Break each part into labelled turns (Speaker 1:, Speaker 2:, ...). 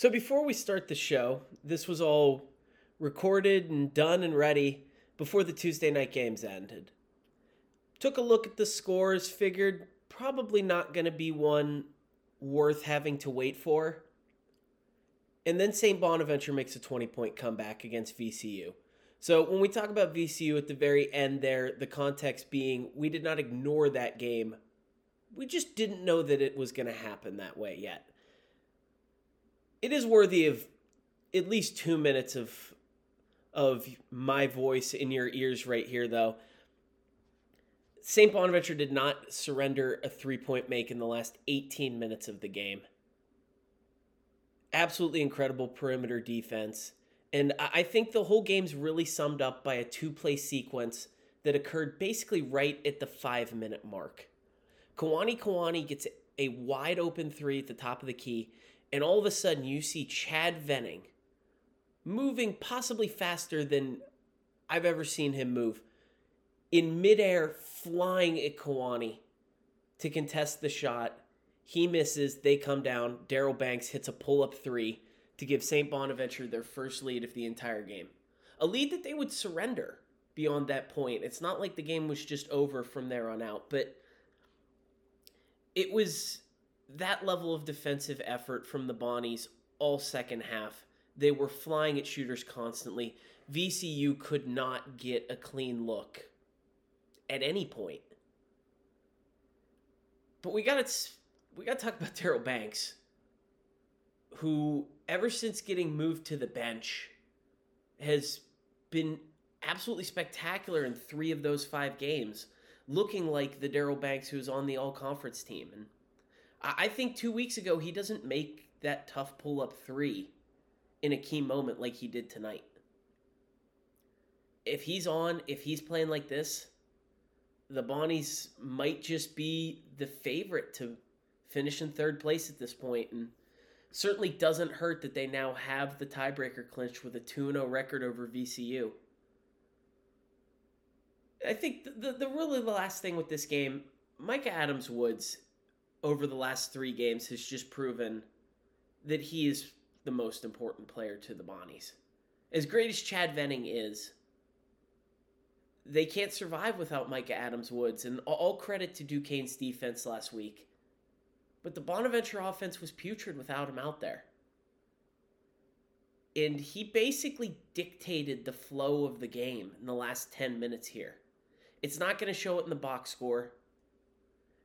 Speaker 1: So before we start the show, this was all recorded and done and ready before the Tuesday night games ended. Took a look at the scores, figured probably not going to be one worth having to wait for. And then St. Bonaventure makes a 20 point comeback against VCU. So when we talk about VCU at the very end there, the context being we did not ignore that game. We just didn't know that it was going to happen that way yet it is worthy of at least two minutes of of my voice in your ears right here though. St bonaventure did not surrender a three point make in the last 18 minutes of the game. Absolutely incredible perimeter defense. And i think the whole game's really summed up by a two play sequence that occurred basically right at the five minute mark. Kuany Kuany gets a wide open three at the top of the key and all of a sudden you see Chad Venning moving possibly faster than I've ever seen him move in midair, flying at Kuany to contest the shot. He misses, they come down. Daryl Banks hits a pull up three to give St. Bonaventure their first lead of the entire game. A lead that they would surrender beyond that point. It's not like the game was just over from there on out, but it was that level of defensive effort from the Bonnies all second half. They were flying at shooters constantly. VCU could not get a clean look at any point. But we got to we got to talk about Daryl Banks, who ever since getting moved to the bench has been absolutely spectacular in three of those five games, looking like the Daryl Banks who's on the All Conference team and I think two weeks ago he doesn't make that tough pull up three in a key moment like he did tonight. If he's on, if he's playing like this, the Bonnies might just be the favorite to finish in third place at this point, and certainly doesn't hurt that they now have the tiebreaker clinched with a 2 0 record over VCU. I think the, the, the really the last thing with this game, Mika Adams Woods over the last three games has just proven that he is the most important player to the Bonnies. As great as Chad Venning is, they can't survive without Mika Adams Woods, and all credit to Duquesne's defense last week. But the Bonaventure offense was putrid without him out there. And he basically dictated the flow of the game in the last 10 minutes here. It's not going to show it in the box score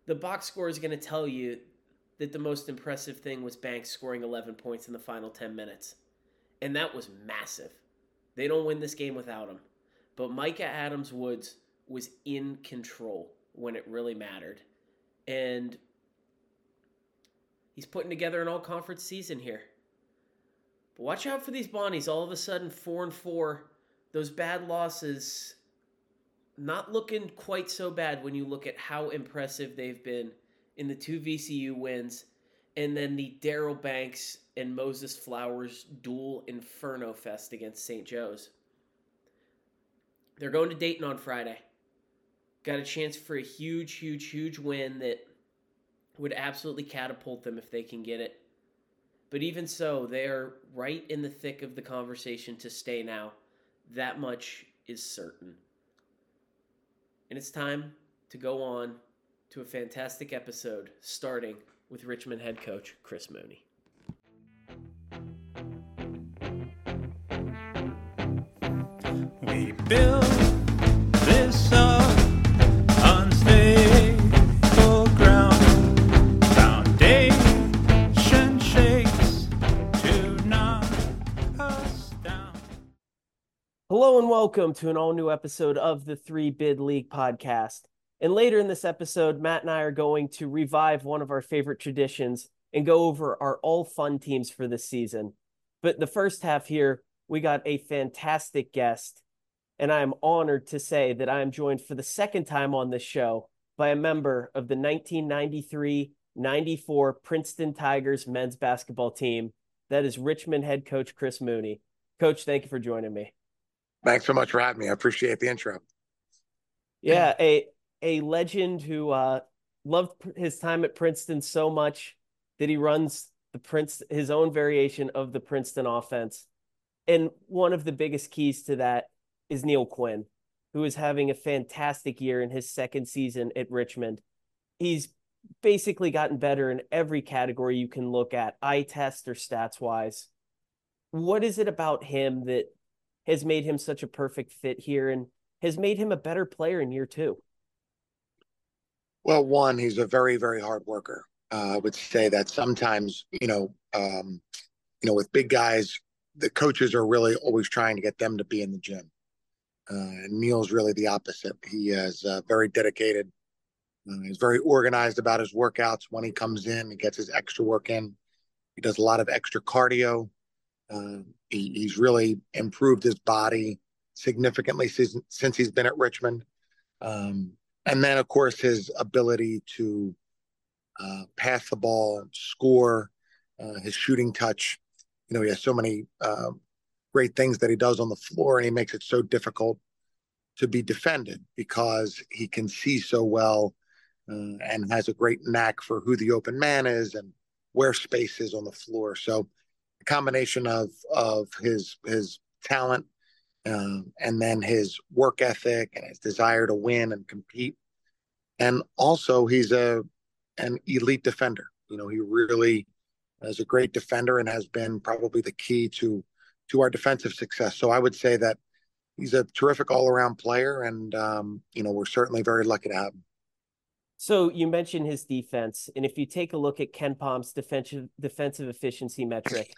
Speaker 1: the box score is going to tell you that the most impressive thing was Banks scoring 11 points in the final 10 minutes. And that was massive. They don't win this game without him. But Mika Adams Woods was in control when it really mattered. And he's putting together an all conference season here. But watch out for these Bonnies. All of a sudden, 4 and 4, those bad losses not looking quite so bad when you look at how impressive they've been in the two VCU wins and then the Daryl Banks and Moses Flowers dual Inferno Fest against St. Joe's. They're going to Dayton on Friday. Got a chance for a huge, huge, huge win that would absolutely catapult them if they can get it. But even so, they are right in the thick of the conversation to stay now. That much is certain. And it's time to go on to a fantastic episode starting with Richmond head coach Chris Mooney. We welcome to an all new episode of the Three Bid League podcast. And later in this episode, Matt and I are going to revive one of our favorite traditions and go over our all fun teams for this season. But the first half here, we got a fantastic guest. And I am honored to say that I am joined for the second time on this show by a member of the 1993 94 Princeton Tigers men's basketball team. That is Richmond head coach Chris Mooney. Coach, thank you for joining me.
Speaker 2: Thanks so much for having me. I appreciate the intro.
Speaker 1: Yeah, a a legend who uh, loved his time at Princeton so much that he runs the Prince, his own variation of the Princeton offense. And one of the biggest keys to that is Neal Quinn, who is having a fantastic year in his second season at Richmond. He's basically gotten better in every category you can look at, eye test or stats wise. What is it about him that has made him such a perfect fit here and has made him a better player in year two?
Speaker 2: Well, one, he's a very, very hard worker. Uh, I would say that sometimes, you know, um, you know, with big guys, the coaches are really always trying to get them to be in the gym. Uh, and Neal's really the opposite. He is uh, very dedicated. Uh, he's very organized about his workouts. When he comes in, he gets his extra work in. He does a lot of extra cardio. Uh, he, he's really improved his body significantly since, since he's been at Richmond. Um, and then, of course, his ability to uh, pass the ball, score, uh, his shooting touch. You know, he has so many uh, great things that he does on the floor, and he makes it so difficult to be defended because he can see so well uh, and has a great knack for who the open man is and where space is on the floor. So, combination of of his his talent um, and then his work ethic and his desire to win and compete. And also, he's a an elite defender. You know, he really is a great defender and has been probably the key to to our defensive success. So I would say that he's a terrific all around player, and um, you know, we're certainly very lucky to have him.
Speaker 1: So you mentioned his defense, and if you take a look at KenPom's defensive defensive efficiency metric,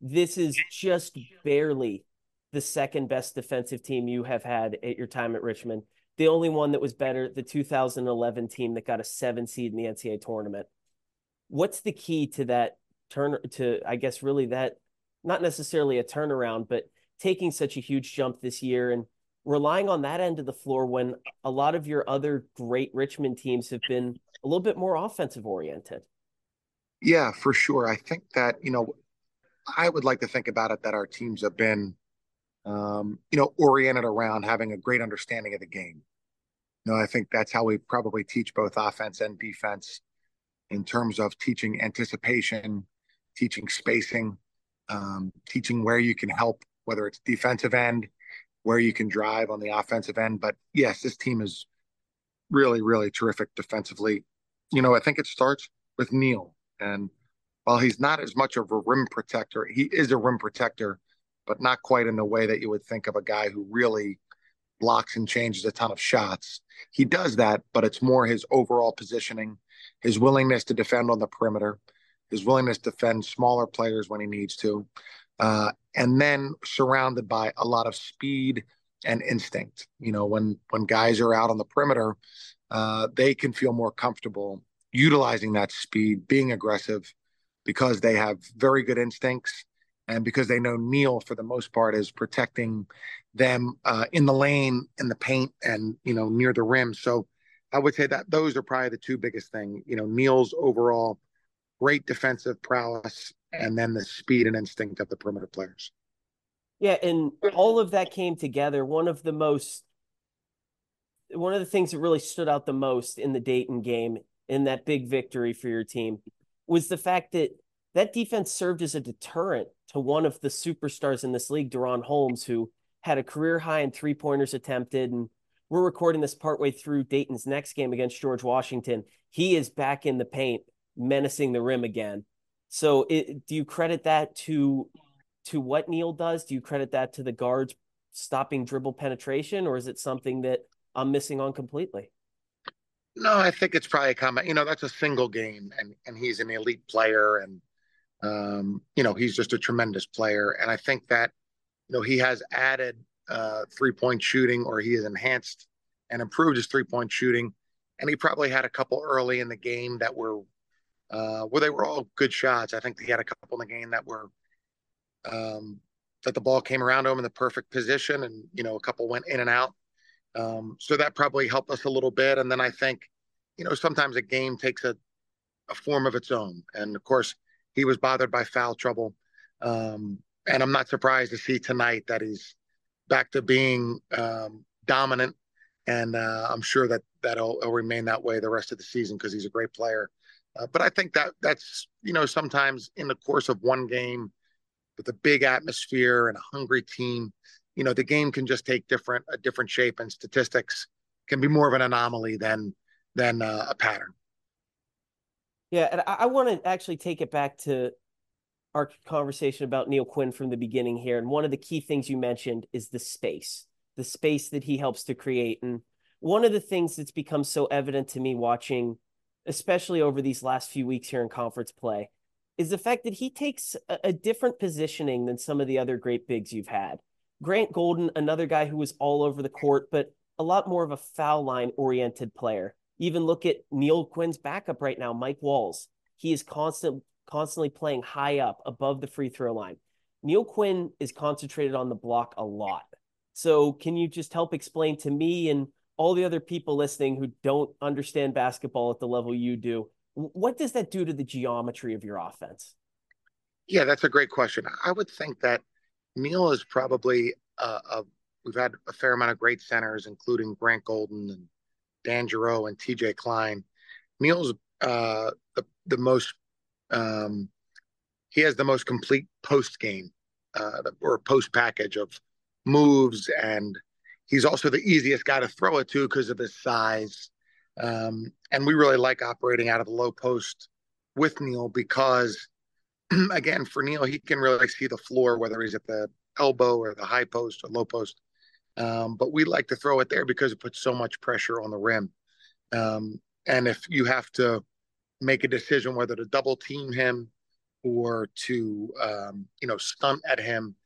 Speaker 1: this is just barely the second best defensive team you have had at your time at Richmond. The only one that was better, the 2011 team that got a seven seed in the NCAA tournament. What's the key to that turn to, I guess, really that not necessarily a turnaround, but taking such a huge jump this year and relying on that end of the floor when a lot of your other great Richmond teams have been a little bit more offensive oriented?
Speaker 2: Yeah, for sure. I think that, you know, I would like to think about it that our teams have been um, you know, oriented around having a great understanding of the game. You know, I think that's how we probably teach both offense and defense in terms of teaching anticipation, teaching spacing, um, teaching where you can help, whether it's defensive end, where you can drive on the offensive end. But yes, this team is really, really terrific defensively. You know, I think it starts with Neal. And while he's not as much of a rim protector, he is a rim protector but not quite in the way that you would think of a guy who really blocks and changes a ton of shots. He does that, but it's more his overall positioning, his willingness to defend on the perimeter, his willingness to defend smaller players when he needs to, uh, and then surrounded by a lot of speed and instinct. You know, when when guys are out on the perimeter, uh, they can feel more comfortable utilizing that speed, being aggressive, because they have very good instincts and because they know Neal for the most part is protecting them uh, in the lane, in the paint, and you know near the rim. So I would say that those are probably the two biggest things. You know, Neal's overall great defensive prowess, and then the speed and instinct of the perimeter players.
Speaker 1: Yeah, and all of that came together. One of the most, one of the things that really stood out the most in the Dayton game, in that big victory for your team, was the fact that that defense served as a deterrent to one of the superstars in this league, DaRon Holmes, who had a career high in three pointers attempted. And we're recording this partway through Dayton's next game against George Washington. He is back in the paint, menacing the rim again. So, it, do you credit that to to what Neal does? Do you credit that to the guards stopping dribble penetration, or is it something that I'm missing on completely?
Speaker 2: No, I think it's probably a comment. You know, that's a single game, and and he's an elite player, and um, you know, he's just a tremendous player, and I think that you know he has added uh, three point shooting, or he has enhanced and improved his three point shooting, and he probably had a couple early in the game that were uh, well, they were all good shots. I think he had a couple in the game that were um, that the ball came around to him in the perfect position, and you know, a couple went in and out. Um, so that probably helped us a little bit. And then I think, you know, sometimes a game takes a, a form of its own, and of course he was bothered by foul trouble. Um, and I'm not surprised to see tonight that he's back to being um, dominant. And uh, I'm sure that that'll, remain that way the rest of the season because he's a great player. Uh, but I think that that's you know sometimes in the course of one game with a big atmosphere and a hungry team, you know the game can just take different a different shape and statistics can be more of an anomaly than than uh, a pattern.
Speaker 1: Yeah, and I, I want to actually take it back to our conversation about Neal Quinn from the beginning here. And one of the key things you mentioned is the space, the space that he helps to create. And one of the things that's become so evident to me watching, especially over these last few weeks here in conference play, is the fact that he takes a, a different positioning than some of the other great bigs you've had. Grant Golden, another guy who was all over the court, but a lot more of a foul line oriented player. Even look at Neal Quinn's backup right now, Mike Walz. He is constant, constantly playing high up above the free throw line. Neal Quinn is concentrated on the block a lot. So, can you just help explain to me and all the other people listening who don't understand basketball at the level you do, what does that do to the geometry of your offense?
Speaker 2: Yeah, that's a great question. I would think that Neal is probably a, a we've had a fair amount of great centers, including Grant Golden and Dan Geriot and TJ Cline. Neal's uh, the, the most, um, he has the most complete post game uh, or post package of moves. And he's also the easiest guy to throw it to because of his size. Um, and we really like operating out of the low post with Neal because, again, for Neal, he can really see the floor, whether he's at the elbow or the high post or low post. Um, but we like to throw it there because it puts so much pressure on the rim. Um, and if you have to make a decision whether to double team him or to, um, you know, stunt at him,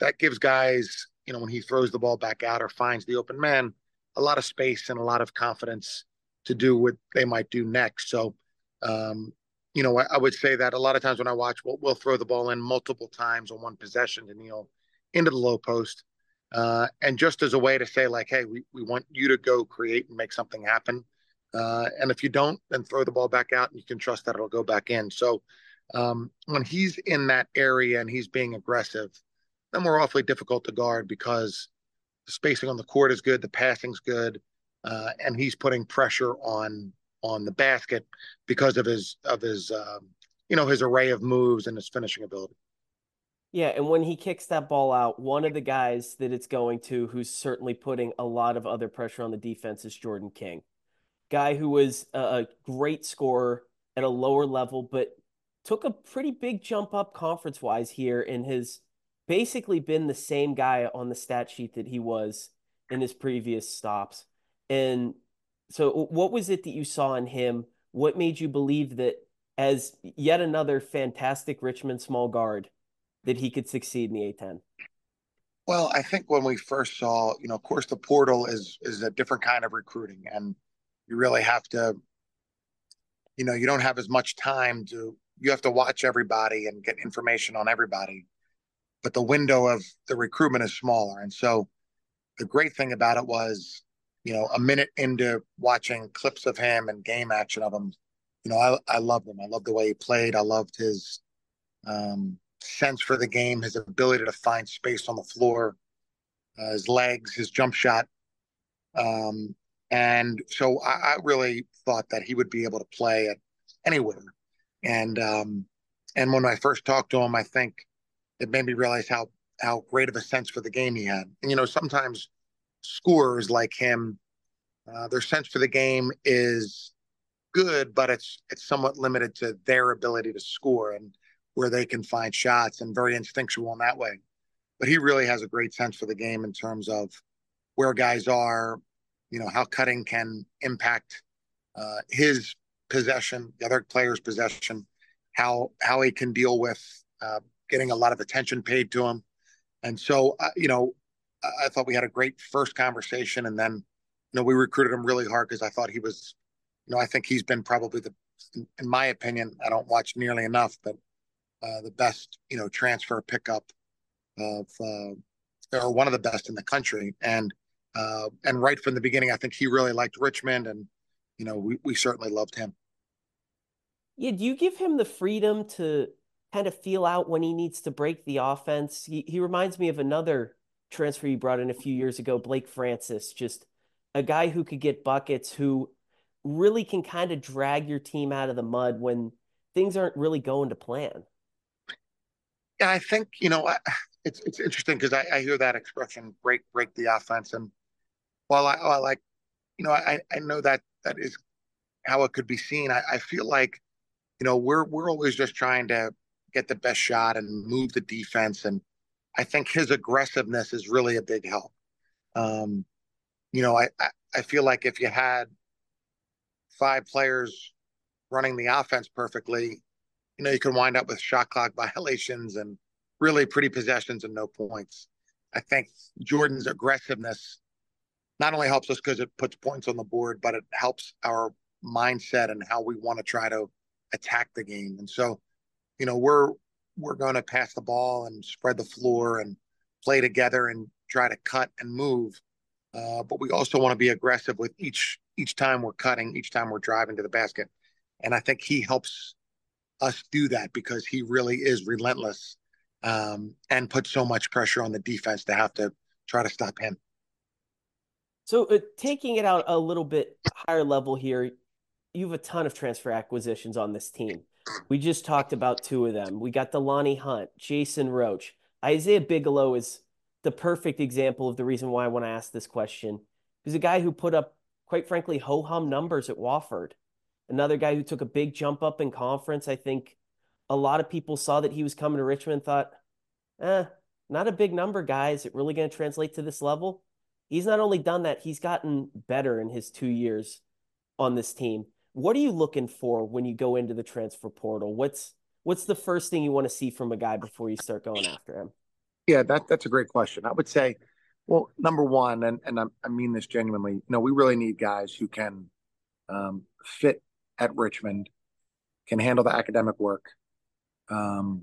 Speaker 2: that gives guys, you know, when he throws the ball back out or finds the open man, a lot of space and a lot of confidence to do what they might do next. So, um, you know, I, I, would say that a lot of times when I watch, we'll, we'll throw the ball in multiple times on one possession to Neal into the low post uh, and just as a way to say like, hey, we, we want you to go create and make something happen. Uh, and if you don't, then throw the ball back out and you can trust that it'll go back in. So um, when he's in that area and he's being aggressive, then we're awfully difficult to guard because the spacing on the court is good, the passing's good, uh, and he's putting pressure on on the basket because of his of his um, you know his array of moves and his finishing ability.
Speaker 1: Yeah, and when he kicks that ball out, one of the guys that it's going to, who's certainly putting a lot of other pressure on the defense, is Jordan King, guy who was a great scorer at a lower level, but took a pretty big jump up conference wise here and has basically been the same guy on the stat sheet that he was in his previous stops. And so, what was it that you saw in him? What made you believe that as yet another fantastic Richmond small guard? that he could succeed in the A10?
Speaker 2: Well, I think when we first saw, you know, of course, the portal is is a different kind of recruiting, and you really have to, you know, you don't have as much time to. You have to watch everybody and get information on everybody, but the window of the recruitment is smaller. And so, the great thing about it was, you know, a minute into watching clips of him and game action of him, you know, I I loved him. I loved the way he played. I loved his um, sense for the game, his ability to find space on the floor, uh, his legs, his jump shot. Um, and so I, I, really thought that he would be able to play at anywhere. And um, and when I first talked to him, I think it made me realize how how great of a sense for the game he had. And you know, sometimes scorers like him, uh, their sense for the game is good, but it's it's somewhat limited to their ability to score. And where they can find shots and very instinctual in that way. But he really has a great sense for the game in terms of where guys are, you know, how cutting can impact uh, his possession, the other player's possession, how how he can deal with uh, getting a lot of attention paid to him. And so, uh, you know, I, thought we had a great first conversation, and then, you know, we recruited him really hard because I thought he was, you know, I think he's been probably the, in my opinion, I don't watch nearly enough, but uh, the best, you know, transfer pickup of, uh, or one of the best in the country. And uh, and right from the beginning, I think he really liked Richmond, and you know, we we certainly loved him.
Speaker 1: Yeah, do you give him the freedom to kind of feel out when he needs to break the offense? He he reminds me of another transfer you brought in a few years ago, Blake Francis, just a guy who could get buckets, who really can kind of drag your team out of the mud when things aren't really going to plan.
Speaker 2: Yeah, I think you know it's it's interesting because I, I hear that expression break break the offense, and while I, while I like you know I I know that that is how it could be seen. I, I feel like you know we're we're always just trying to get the best shot and move the defense, and I think his aggressiveness is really a big help. Um, you know, I, I I feel like if you had five players running the offense perfectly, you know, you can wind up with shot clock violations and really pretty possessions and no points. I think Jordan's aggressiveness not only helps us because it puts points on the board, but it helps our mindset and how we want to try to attack the game. And so, you know, we're we're going to pass the ball and spread the floor and play together and try to cut and move. Uh, but we also want to be aggressive with each each time we're cutting, each time we're driving to the basket. And I think he helps us do that because he really is relentless um, and puts so much pressure on the defense to have to try to stop him.
Speaker 1: So, uh, taking it out a little bit higher level here, you have a ton of transfer acquisitions on this team. We just talked about two of them. We got DeLonnie Hunt, Jason Roche. Isaiah Bigelow is the perfect example of the reason why I want to ask this question. He's a guy who put up, quite frankly, ho hum numbers at Wofford. Another guy who took a big jump up in conference. I think a lot of people saw that he was coming to Richmond thought, eh, not a big number, guy. Is it really going to translate to this level? He's not only done that, he's gotten better in his two years on this team. What are you looking for when you go into the transfer portal? What's what's the first thing you want to see from a guy before you start going after him?
Speaker 2: Yeah, that that's a great question. I would say, well, number one, and and I, mean this genuinely. You know, we really need guys who can um, fit at Richmond, can handle the academic work, um,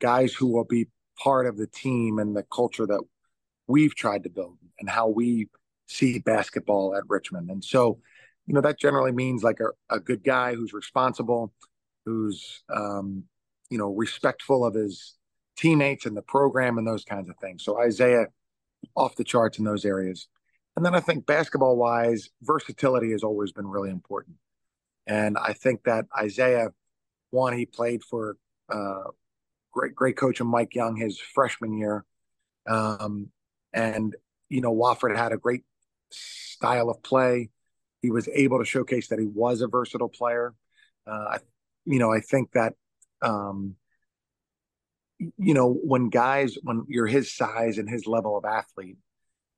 Speaker 2: guys who will be part of the team and the culture that we've tried to build and how we see basketball at Richmond. And so, you know, that generally means like a, a good guy who's responsible, who's, um, you know, respectful of his teammates and the program and those kinds of things. So Isaiah off the charts in those areas. And then I think basketball wise, versatility has always been really important. And I think that Isaiah, one, he played for uh, great, great coach of Mike Young his freshman year. Um, and, you know, Wofford had a great style of play. He was able to showcase that he was a versatile player. Uh, you know, I think that, um, you know, when guys, when you're his size and his level of athlete,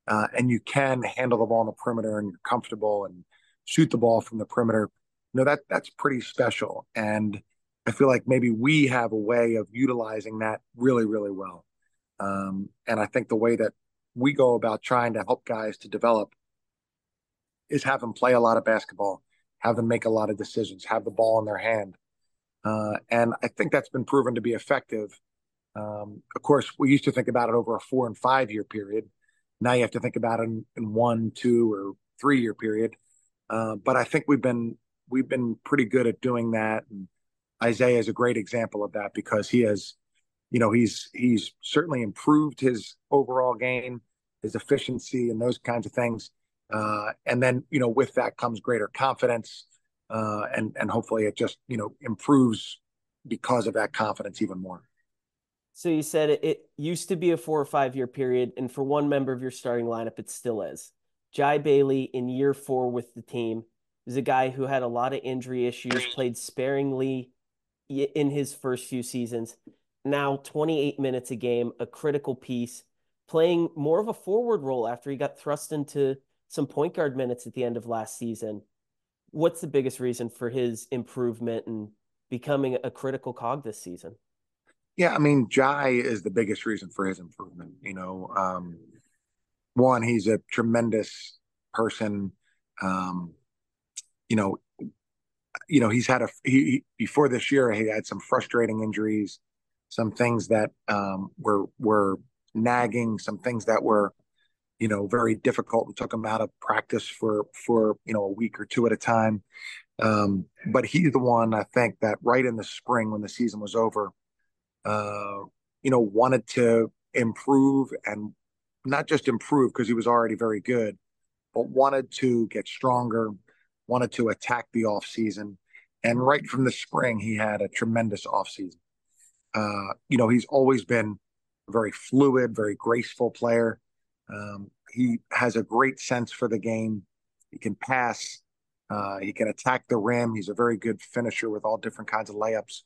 Speaker 2: uh, and you can handle the ball on the perimeter and you're comfortable and shoot the ball from the perimeter, you know, that that's pretty special. And I feel like maybe we have a way of utilizing that really, really well. Um, and I think the way that we go about trying to help guys to develop is have them play a lot of basketball, have them make a lot of decisions, have the ball in their hand. Uh, and I think that's been proven to be effective. Um, of course, we used to think about it over a four and five year period. Now you have to think about it in, in one, two, or three year period. Uh, but I think we've been we've been pretty good at doing that. And Isaiah is a great example of that because he has, you know, he's he's certainly improved his overall game, his efficiency, and those kinds of things. Uh, and then, you know, with that comes greater confidence, uh, and and hopefully it just you know improves because of that confidence even more.
Speaker 1: So you said it, it used to be a four or five year period, and for one member of your starting lineup, it still is. Dji Bailey in year four with the team is a guy who had a lot of injury issues, played sparingly in his first few seasons. Now 28 minutes a game, a critical piece, playing more of a forward role after he got thrust into some point guard minutes at the end of last season. What's the biggest reason for his improvement and becoming a critical cog this season?
Speaker 2: Yeah, I mean, Dji is the biggest reason for his improvement. You know, um, one, he's a tremendous person. Um, you know, you know, he's had a he before this year he had some frustrating injuries, some things that um, were were nagging, some things that were, you know, very difficult and took him out of practice for for you know a week or two at a time. Um, but he's the one I think that right in the spring when the season was over, uh, you know, wanted to improve and not just improve because he was already very good, but wanted to get stronger, wanted to attack the off season And right from the spring, he had a tremendous offseason. Uh, you know, he's always been a very fluid, very graceful player. Um, he has a great sense for the game. He can pass. Uh, he can attack the rim. He's a very good finisher with all different kinds of layups,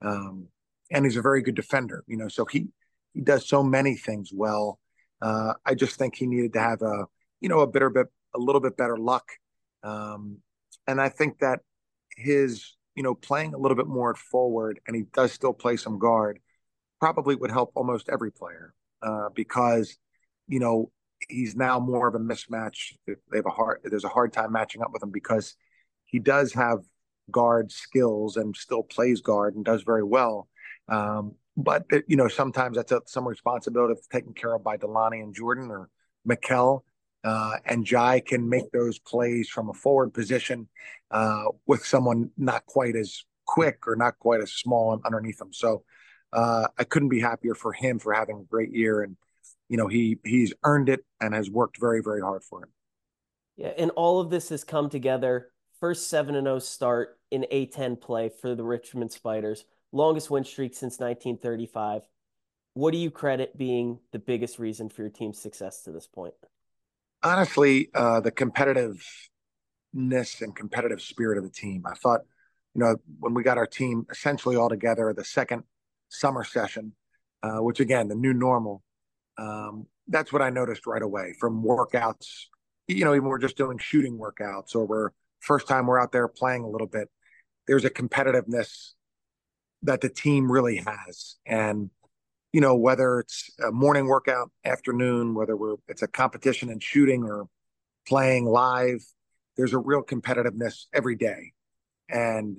Speaker 2: um, and he's a very good defender. You know, so he he does so many things well. Uh, I just think he needed to have a you know a better bit a little bit better luck, um, and I think that his you know playing a little bit more at forward, and he does still play some guard, probably would help almost every player uh, because you know he's now more of a mismatch. They have a hard there's a hard time matching up with him because he does have guard skills and still plays guard and does very well. Um, but you know sometimes that's a, some responsibility that's taken care of by DeLonnie and Jordan or Mikal. Uh, and Dji can make those plays from a forward position uh, with someone not quite as quick or not quite as small underneath him. So uh, I couldn't be happier for him for having a great year and you know he he's earned it and has worked very very hard for it.
Speaker 1: Yeah, and all of this has come together. First seven and zero oh start in A10 play for the Richmond Spiders, longest win streak since 1935. What do you credit being the biggest reason for your team's success to this point?
Speaker 2: Honestly, uh, the competitiveness and competitive spirit of the team. I thought, you know, when we got our team essentially all together, the second summer session, uh, which again, the new normal, um, that's what I noticed right away from workouts. You know, even we're just doing shooting workouts or we're first time we're out there playing a little bit. There's a competitiveness that the team really has. And, you know, whether it's a morning workout, afternoon, whether we're it's a competition in shooting or playing live, there's a real competitiveness every day. And,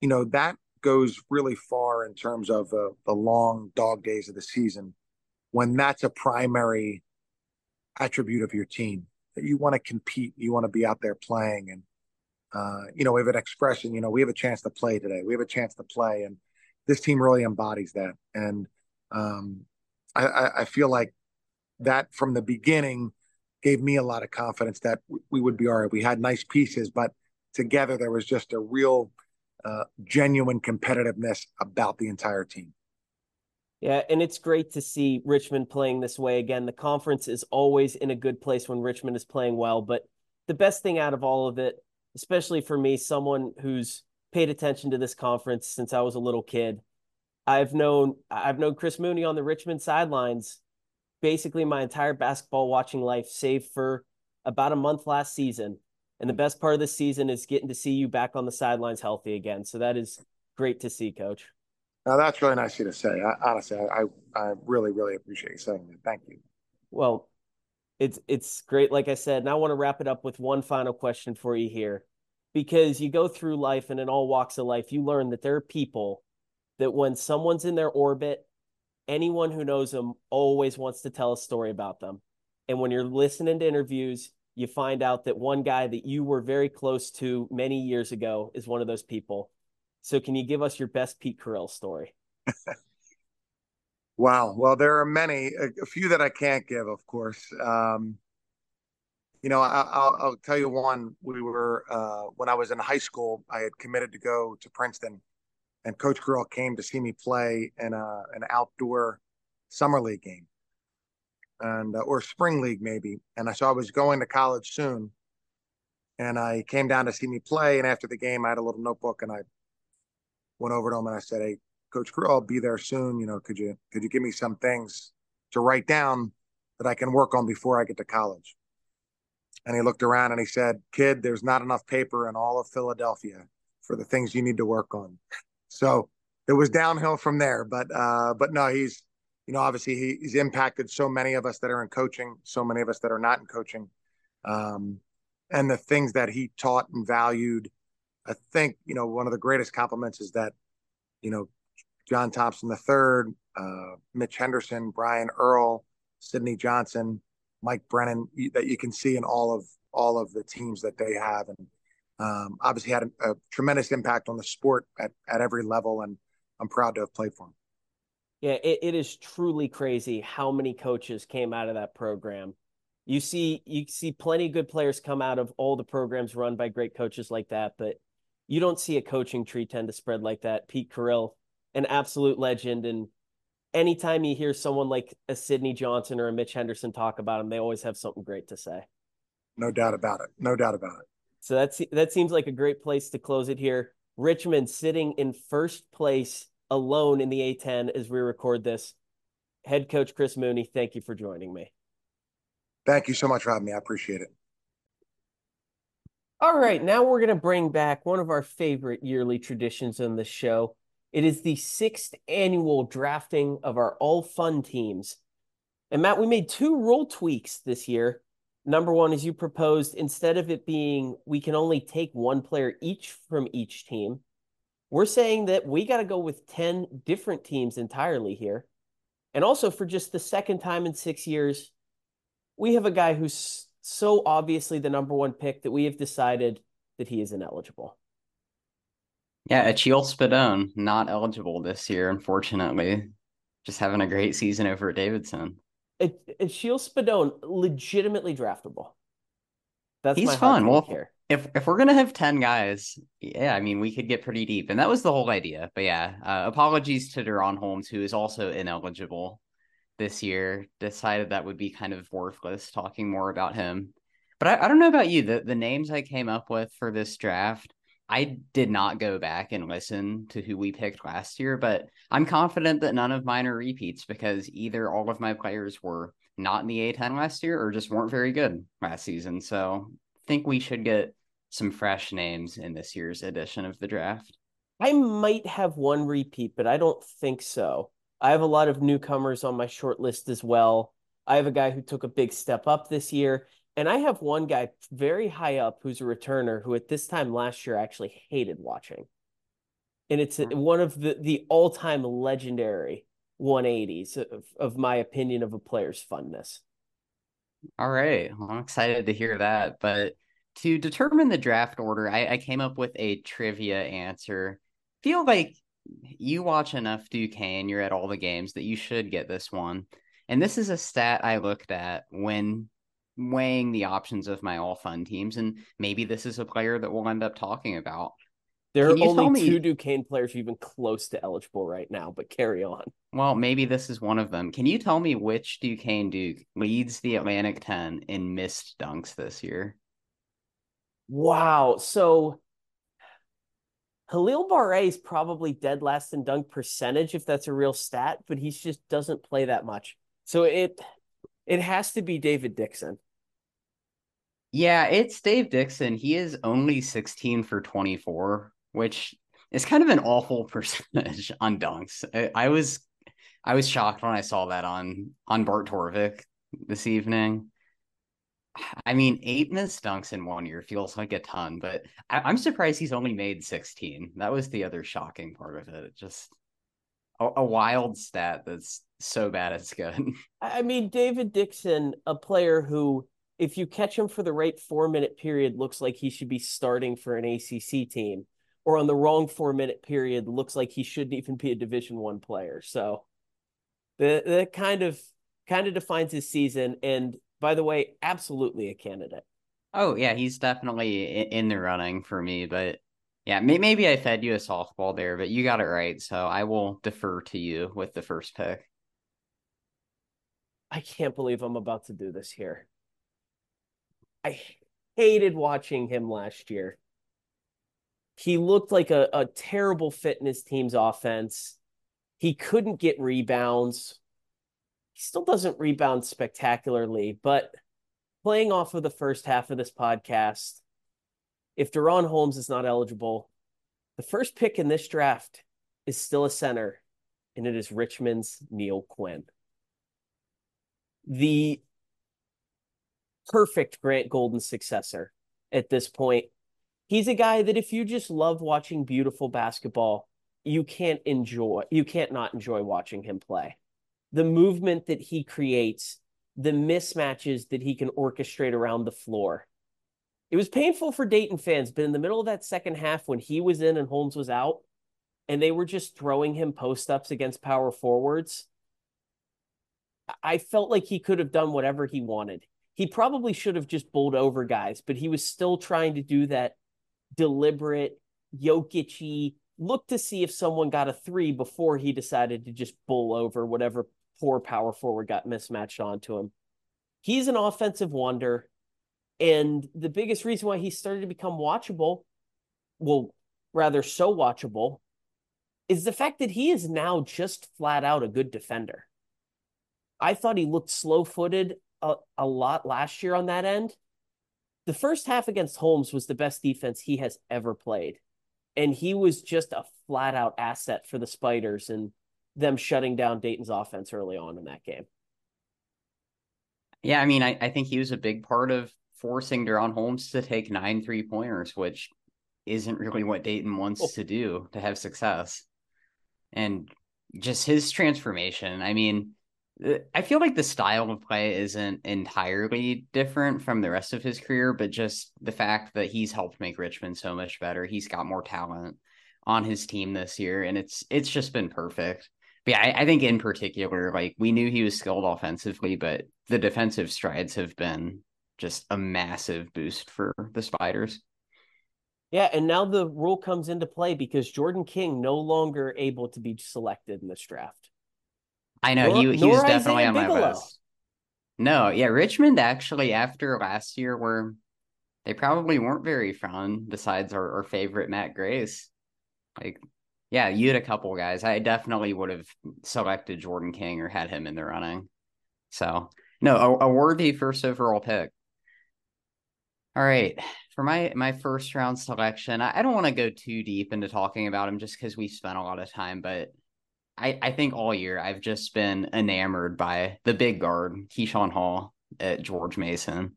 Speaker 2: you know, that goes really far in terms of uh, the long dog days of the season when that's a primary attribute of your team that you want to compete, you want to be out there playing, and uh, you know, we have an expression. You know, we have a chance to play today. We have a chance to play, and this team really embodies that. And um, I, I feel like that from the beginning gave me a lot of confidence that we would be all right. We had nice pieces, but together there was just a real, uh, genuine competitiveness about the entire team.
Speaker 1: Yeah, and it's great to see Richmond playing this way again. The conference is always in a good place when Richmond is playing well, but the best thing out of all of it, especially for me, someone who's paid attention to this conference since I was a little kid, I've known I've known Chris Mooney on the Richmond sidelines basically my entire basketball watching life, save for about a month last season. And the best part of this season is getting to see you back on the sidelines healthy again. So that is great to see, coach.
Speaker 2: Now that's really nice of you to say. I, honestly, I, I really, really appreciate you saying that. Thank you.
Speaker 1: Well, it's it's great. Like I said, and I want to wrap it up with one final question for you here, because you go through life and in all walks of life, you learn that there are people that when someone's in their orbit, anyone who knows them always wants to tell a story about them. And when you're listening to interviews, you find out that one guy that you were very close to many years ago is one of those people. So can you give us your best Pete Carril story?
Speaker 2: wow. Well, there are many, a, a, few that I can't give, of course. Um, you know, I, will tell you one. We were uh, when I was in high school. I had committed to go to Princeton, and Coach Carril came to see me play in a, an outdoor summer league game, and uh, or spring league maybe. And I saw I was going to college soon, and I came down to see me play. And after the game, I had a little notebook, and I went over to him and I said, "Hey, Coach Crew, I'll be there soon. You know, could you could you give me some things to write down that I can work on before I get to college?" And he looked around and he said, "Kid, there's not enough paper in all of Philadelphia for the things you need to work on." So it was downhill from there. But uh, but no, he's you know obviously he, he's impacted so many of us that are in coaching, so many of us that are not in coaching, um, and the things that he taught and valued I think you know one of the greatest compliments is that you know John Thompson III, uh, Mitch Henderson, Brian Earl, Sydney Johnson, Mike Brennan that you can see in all of all of the teams that they have, and um, obviously had a, a, tremendous impact on the sport at, at every level, and I'm proud to have played for him.
Speaker 1: Yeah, it, it is truly crazy how many coaches came out of that program You see, you see plenty of good players come out of all the programs run by great coaches like that, but you don't see a coaching tree tend to spread like that. Pete Carril, an absolute legend, and anytime you hear someone like a Sydney Johnson or a Mitch Henderson talk about him, they always have something great to say.
Speaker 2: No doubt about it. No doubt about it.
Speaker 1: So that's that seems like a great place to close it here. Richmond sitting in first place alone in the A10 as we record this. Head coach Chris Mooney, thank you for joining me.
Speaker 2: Thank you so much for having me. I appreciate it.
Speaker 1: All right, now we're going to bring back one of our favorite yearly traditions on the show. It is the sixth annual drafting of our all fun teams. And Matt, we made two rule tweaks this year. Number one, as you proposed, instead of it being we can only take one player each from each team, we're saying that we got to go with 10 different teams entirely here. And also, for just the second time in six years, we have a guy who's so obviously the number one pick that we have decided that he is ineligible.
Speaker 3: Yeah, Achille Spadone, not eligible this year, unfortunately. Just having a great season over at Davidson.
Speaker 1: Achille Spadone, legitimately draftable.
Speaker 3: That's he's fun. Well, here. if if we're gonna have ten guys, yeah, I mean we could get pretty deep, and that was the whole idea. But yeah, uh, apologies to DaRon Holmes, who is also ineligible this year. Decided that would be kind of worthless talking more about him. But I, I don't know about you. The the names I came up with for this draft I did not go back and listen to who we picked last year, but I'm confident that none of mine are repeats because either all of my players were not in the A10 last year or just weren't very good last season. So I think we should get some fresh names in this year's edition of the draft.
Speaker 1: I might have one repeat, but I don't think so. I have a lot of newcomers on my short list as well. I have a guy who took a big step up this year, and I have one guy very high up who's a returner who at this time last year actually hated watching. And it's mm-hmm. one of the, the all time legendary 180s of, of my opinion of a player's funness.
Speaker 3: All right. Well, I'm excited to hear that. But to determine the draft order, I, I came up with a trivia answer. Feel like you watch enough Duquesne, you're at all the games that you should get this one. And this is a stat I looked at when weighing the options of my all fun teams, and maybe this is a player that we'll end up talking about.
Speaker 1: There are only me... two Duquesne players even close to eligible right now, but carry on.
Speaker 3: Well, maybe this is one of them. Can you tell me which Duquesne Duke leads the Atlantic 10 in missed dunks this year?
Speaker 1: Wow. So Halil Barre is probably dead last in dunk percentage if that's a real stat, but he just doesn't play that much. So it it has to be David Dixon.
Speaker 3: Yeah, it's Dave Dixon. He is only 16 for 24, which is kind of an awful percentage on dunks. I, I was I was shocked when I saw that on on Bart Torvik this evening. I mean, eight missed dunks in one year feels like a ton, but I, am surprised he's only made 16. That was the other shocking part of it. Just a, a wild stat that's so bad it's good.
Speaker 1: I mean, David Dixon, a player who if you catch him for the right four minute period, looks like he should be starting for an ACC team, or on the wrong four minute period, looks like he shouldn't even be a Division One player. So that kind of kind of defines his season. And by the way, absolutely a candidate.
Speaker 3: Oh yeah, he's definitely in the running for me. But yeah, maybe I fed you a softball there, but you got it right. So I will defer to you with the first pick.
Speaker 1: I can't believe I'm about to do this here. I hated watching him last year. He looked like a, a terrible fitness team's offense. He couldn't get rebounds. He still doesn't rebound spectacularly, but playing off of the first half of this podcast, if DaRon Holmes is not eligible, the first pick in this draft is still a center, and it is Richmond's Neal Quinn. The perfect Grant Golden successor at this point. He's a guy that if you just love watching beautiful basketball, you can't enjoy, you can't not enjoy watching him play. The movement that he creates, the mismatches that he can orchestrate around the floor. It was painful for Dayton fans, but in the middle of that second half, when he was in and Holmes was out, and they were just throwing him post ups against power forwards, I felt like he could have done whatever he wanted he probably should have just bowled over guys, but he was still trying to do that deliberate, Jokic look to see if someone got a three before he decided to just bowl over whatever poor power forward got mismatched onto him. He's an offensive wonder. And the biggest reason why he started to become watchable, well, rather so watchable, is the fact that he is now just flat out a good defender. I thought he looked slow footed a, a lot last year on that end. The first half against Holmes was the best defense he has ever played. And he was just a flat out asset for the Spiders and them shutting down Dayton's offense early on in that game.
Speaker 3: Yeah, I mean, I, I think he was a big part of forcing DaRon Holmes to take nine three pointers, which isn't really what Dayton wants oh. to do to have success. And just his transformation. I mean, Uh, I feel like the style of play isn't entirely different from the rest of his career, but just the fact that he's helped make Richmond so much better. He's got more talent on his team this year, and it's it's just been perfect. But yeah, I, I think in particular, like we knew he was skilled offensively, but the defensive strides have been just a massive boost for the Spiders.
Speaker 1: Yeah, and now the rule comes into play because Jordan King no longer able to be selected in this draft.
Speaker 3: I know nor, he was definitely on my list. No, yeah, Richmond actually after last year were they probably weren't very fun besides our, our favorite Matt Grace. Like, yeah, you had a couple guys. I definitely would have selected Jordan King or had him in the running. So no, a, a worthy first overall pick. All right. For my my first round selection, I, I don't want to go too deep into talking about him just because we spent a lot of time, but I, I think all year I've just been enamored by the big guard, Keyshawn Hall at George Mason.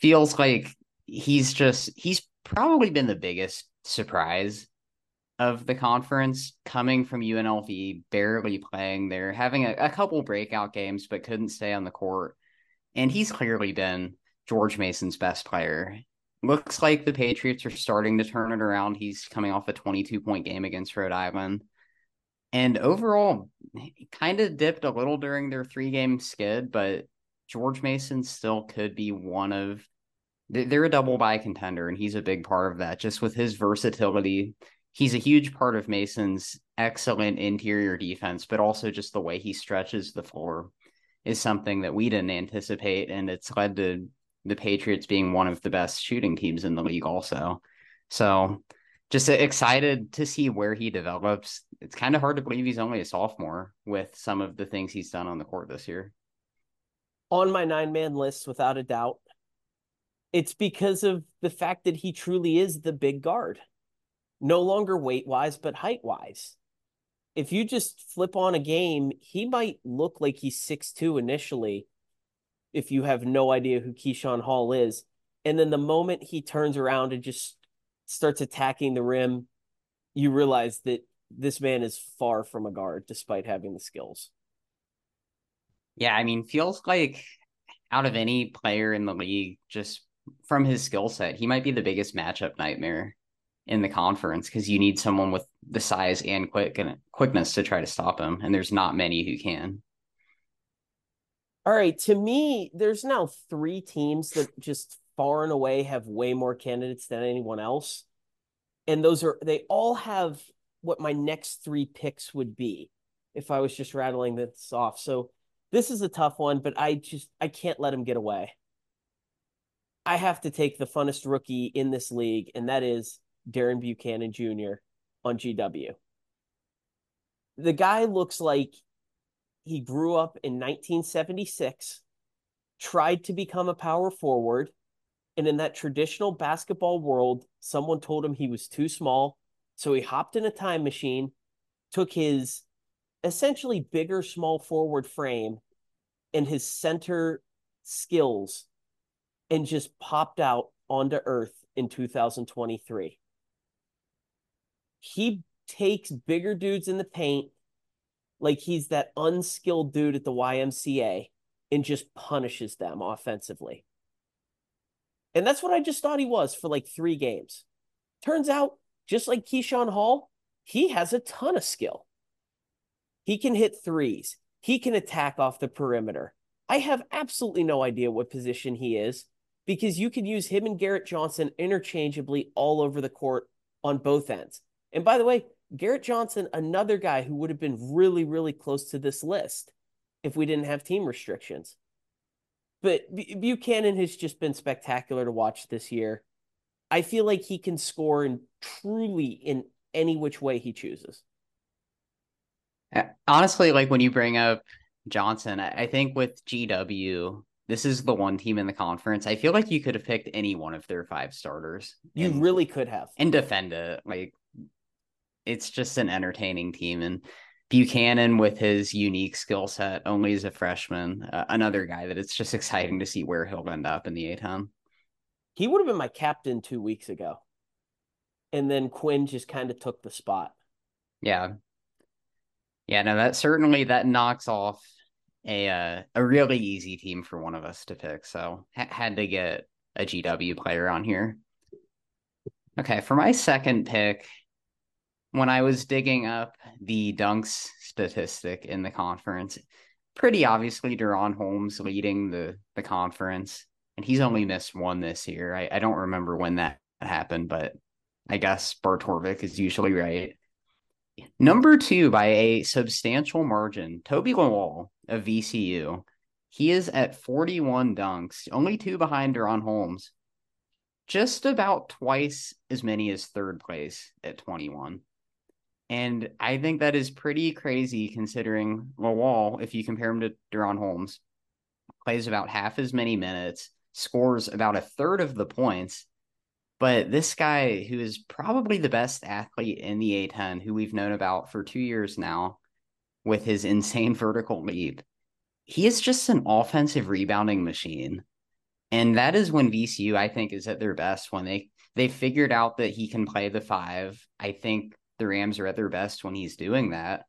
Speaker 3: Feels like he's just he's probably been the biggest surprise of the conference coming from UNLV, barely playing there, having a, a couple breakout games, but couldn't stay on the court. And he's clearly been George Mason's best player. Looks like the Patriots are starting to turn it around. He's coming off a 22 point game against Rhode Island. And overall, kind of dipped a little during their three game skid, but George Mason still could be one of they're a double bye contender, and he's a big part of that. Just with his versatility, he's a huge part of Mason's excellent interior defense, but also just the way he stretches the floor is something that we didn't anticipate, and it's led to the Patriots being one of the best shooting teams in the league, also. So just excited to see where he develops. It's kind of hard to believe he's only a sophomore with some of the things he's done on the court this year.
Speaker 1: On my nine man list, without a doubt, it's because of the fact that he truly is the big guard, no longer weight wise, but height wise. If you just flip on a game, he might look like he's six two initially if you have no idea who Keyshawn Hall is. And then the moment he turns around and just starts attacking the rim, you realize that this man is far from a guard despite having the skills.
Speaker 3: Yeah, I mean, feels like out of any player in the league, just from his skill set, he might be the biggest matchup nightmare in the conference because you need someone with the size and quick and quickness to try to stop him, and there's not many who can.
Speaker 1: All right, to me, there's now three teams that just far and away have way more candidates than anyone else. And those are, they all have what my next three picks would be if I was just rattling this off. So this is a tough one, but I just, I can't let him get away. I have to take the funnest rookie in this league, and that is Darren Buchanan Jr. on GW. The guy looks like he grew up in 1976, tried to become a power forward, and in that traditional basketball world, someone told him he was too small. So he hopped in a time machine, took his essentially bigger small forward frame and his center skills and just popped out onto earth in 2023. He takes bigger dudes in the paint like he's that unskilled dude at the YMCA and just punishes them offensively. And that's what I just thought he was for like three games. Turns out, just like Keyshawn Hall, he has a ton of skill. He can hit threes. He can attack off the perimeter. I have absolutely no idea what position he is because you can use him and Garrett Johnson interchangeably all over the court on both ends. And by the way, Garrett Johnson, another guy who would have been really, really close to this list if we didn't have team restrictions. But Buchanan has just been spectacular to watch this year. I feel like he can score in truly in any which way he chooses.
Speaker 3: Honestly, like when you bring up Johnson, I think with GW, this is the one team in the conference. I feel like you could have picked any one of their five starters.
Speaker 1: You and, really could have.
Speaker 3: And defend it. Like it's just an entertaining team. And Buchanan with his unique skill set, only as a freshman, uh, another guy that it's just exciting to see where he'll end up in the A10.
Speaker 1: He would have been my captain two weeks ago. And then Quinn just kind of took the spot.
Speaker 3: Yeah. Yeah, no, that certainly that knocks off a uh, a really easy team for one of us to pick. So ha- had to get a GW player on here. Okay, for my second pick, when I was digging up the dunks statistic in the conference, pretty obviously DaRon Holmes leading the the conference, and he's only missed one this year. I, I don't remember when that happened, but I guess Bart Torvik is usually right. Number two by a substantial margin, Toby Lawal of VCU. He is at 41 dunks, only two behind DaRon Holmes. Just about twice as many as third place at 21. And I think that is pretty crazy considering Lawal, if you compare him to DaRon Holmes, plays about half as many minutes, scores about a third of the points, but this guy, who is probably the best athlete in the A10, who we've known about for two years now, with his insane vertical leap, he is just an offensive rebounding machine. And that is when VCU, I think, is at their best when they they figured out that he can play the five. I think the Rams are at their best when he's doing that.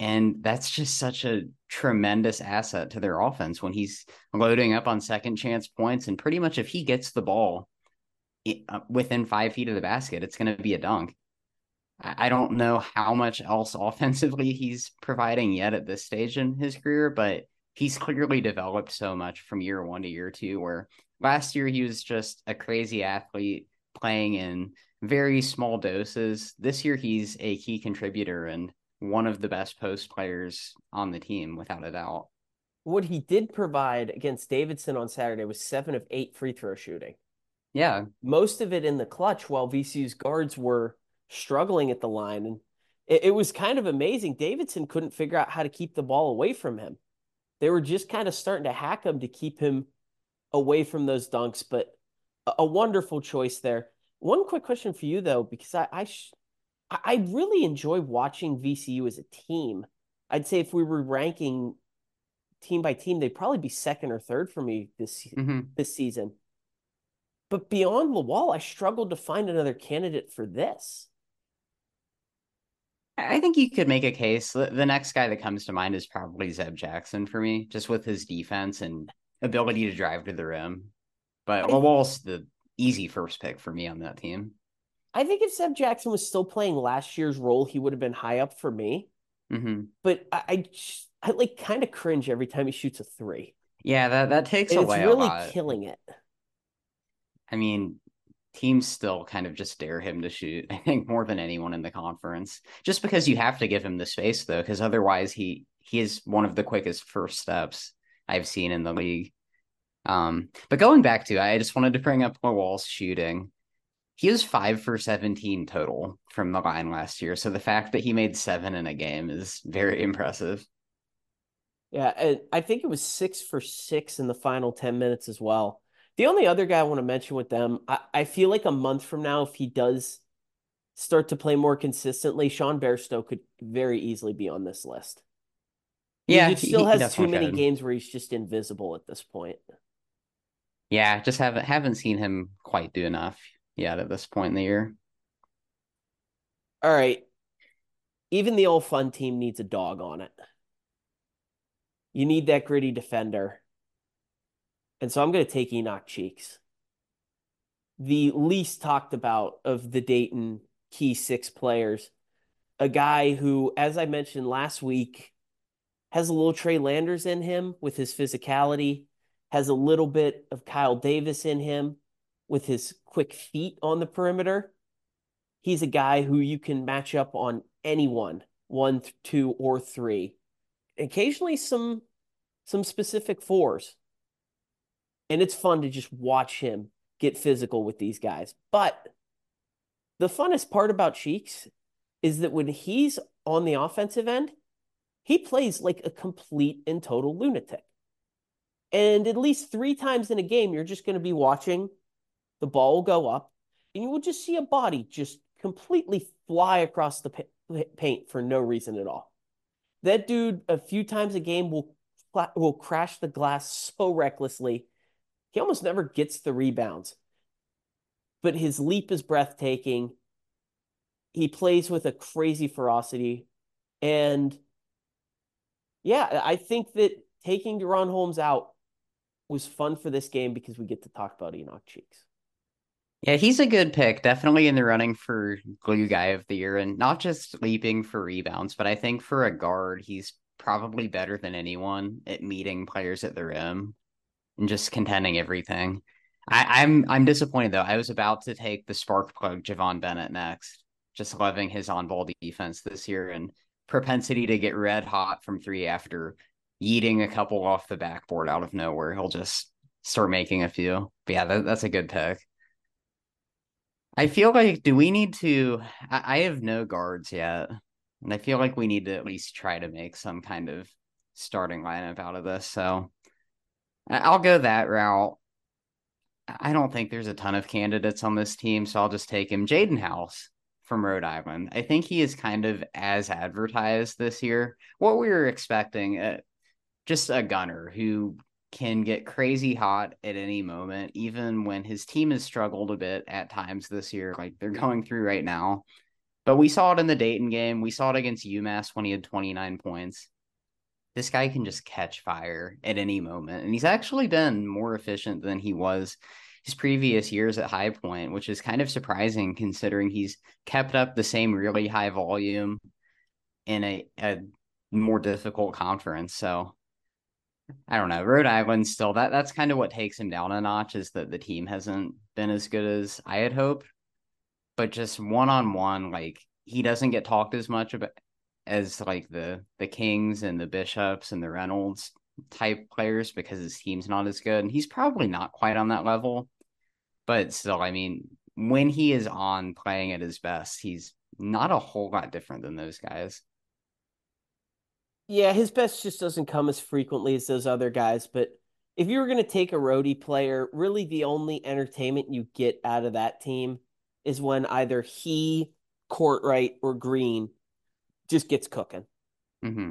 Speaker 3: And that's just such a tremendous asset to their offense when he's loading up on second chance points. And pretty much if he gets the ball, uh, within five feet of the basket, it's going to be a dunk. I don't know how much else offensively he's providing yet at this stage in his career, but he's clearly developed so much from year one to year two. Where last year he was just a crazy athlete playing in very small doses. This year he's a key contributor and one of the best post players on the team, without a doubt.
Speaker 1: What he did provide against Davidson on Saturday was seven of eight free throw shooting.
Speaker 3: Yeah.
Speaker 1: Most of it in the clutch while VCU's guards were struggling at the line. And it, it, was kind of amazing. Davidson couldn't figure out how to keep the ball away from him. They were just kind of starting to hack him to keep him away from those dunks, but a, a wonderful choice there. One quick question for you, though, because I, I, sh- I really enjoy watching VCU as a team. I'd say if we were ranking team by team, they'd probably be second or third for me this mm-hmm. this season. But beyond Lawal, I struggled to find another candidate for this.
Speaker 3: I think you could make a case. The next guy that comes to mind is probably Zeb Jackson for me, just with his defense and ability to drive to the rim. But Lawal's the easy first pick for me on that team.
Speaker 1: I think if Zeb Jackson was still playing last year's role, he would have been high up for me.
Speaker 3: Mm-hmm.
Speaker 1: But I, I, I like kind of cringe every time he shoots a three.
Speaker 3: Yeah, that that takes
Speaker 1: and
Speaker 3: away.
Speaker 1: It's really killing it.
Speaker 3: I mean, teams still kind of just dare him to shoot. I think more than anyone in the conference, just because you have to give him the space though, because otherwise he he is one of the quickest first steps I've seen in the league. Um, but going back to, I just wanted to bring up Lawal's shooting. He was five for 17 total from the line last year. So the fact that he made seven in a game is very impressive.
Speaker 1: Yeah, and I think it was six for six in the final 10 minutes as well. The only other guy I want to mention with them, I, I feel like a month from now, if he does start to play more consistently, Sean Bairstow could very easily be on this list.
Speaker 3: Yeah,
Speaker 1: he, he still he, has too many games where he's just invisible at this point.
Speaker 3: Yeah, just haven't haven't seen him quite do enough yet at this point in the year.
Speaker 1: All right. Even the All-Fun team needs a dog on it. You need that gritty defender. And so I'm going to take Enoch Cheeks. The least talked about of the Dayton key six players. A guy who, as I mentioned last week, has a little Trey Landers in him with his physicality, has a little bit of Kyle Davis in him with his quick feet on the perimeter. He's a guy who you can match up on anyone, one, two, or three. Occasionally some some specific fours. And it's fun to just watch him get physical with these guys. But the funnest part about Cheeks is that when he's on the offensive end, he plays like a complete and total lunatic. And at least three times in a game, you're just going to be watching the ball will go up, and you will just see a body just completely fly across the paint for no reason at all. That dude, a few times a game, will will crash the glass so recklessly. He almost never gets the rebounds, but his leap is breathtaking. He plays with a crazy ferocity, and yeah, I think that taking DaRon Holmes out was fun for this game because we get to talk about Enoch Cheeks.
Speaker 3: Yeah, he's a good pick. Definitely in the running for glue guy of the year, and not just leaping for rebounds, but I think for a guard, he's probably better than anyone at meeting players at the rim and just contending everything. I, am I'm, I'm disappointed though. I was about to take the spark plug Javon Bennett next. Just loving his on ball defense this year and propensity to get red hot from three after yeeting a couple off the backboard out of nowhere. He'll just start making a few. But yeah, that, that's a good pick. I feel like do we need to I, I have no guards yet. And I feel like we need to at least try to make some kind of starting lineup out of this. So I'll go that route. I don't think there's a ton of candidates on this team, so I'll just take him. Jaden House from Rhode Island. I think he is kind of as advertised this year. What we were expecting, uh, just a gunner who can get crazy hot at any moment, even when his team has struggled a bit at times this year, like they're going through right now. But we saw it in the Dayton game. We saw it against UMass when he had 29 points. This guy can just catch fire at any moment. And he's actually been more efficient than he was his previous years at High Point, which is kind of surprising considering he's kept up the same really high volume in a, a more difficult conference. So I don't know. Rhode Island still that that's kind of what takes him down a notch is that the team hasn't been as good as I had hoped. But just one on one, like he doesn't get talked as much about as like the the Kings and the Bishops and the Reynolds type players because his team's not as good. And he's probably not quite on that level. But still, I mean, when he is on playing at his best, he's not a whole lot different than those guys.
Speaker 1: Yeah, his best just doesn't come as frequently as those other guys. But if you were going to take a roadie player, really the only entertainment you get out of that team is when either he, Kortright, or Green just gets cooking.
Speaker 3: Mm-hmm.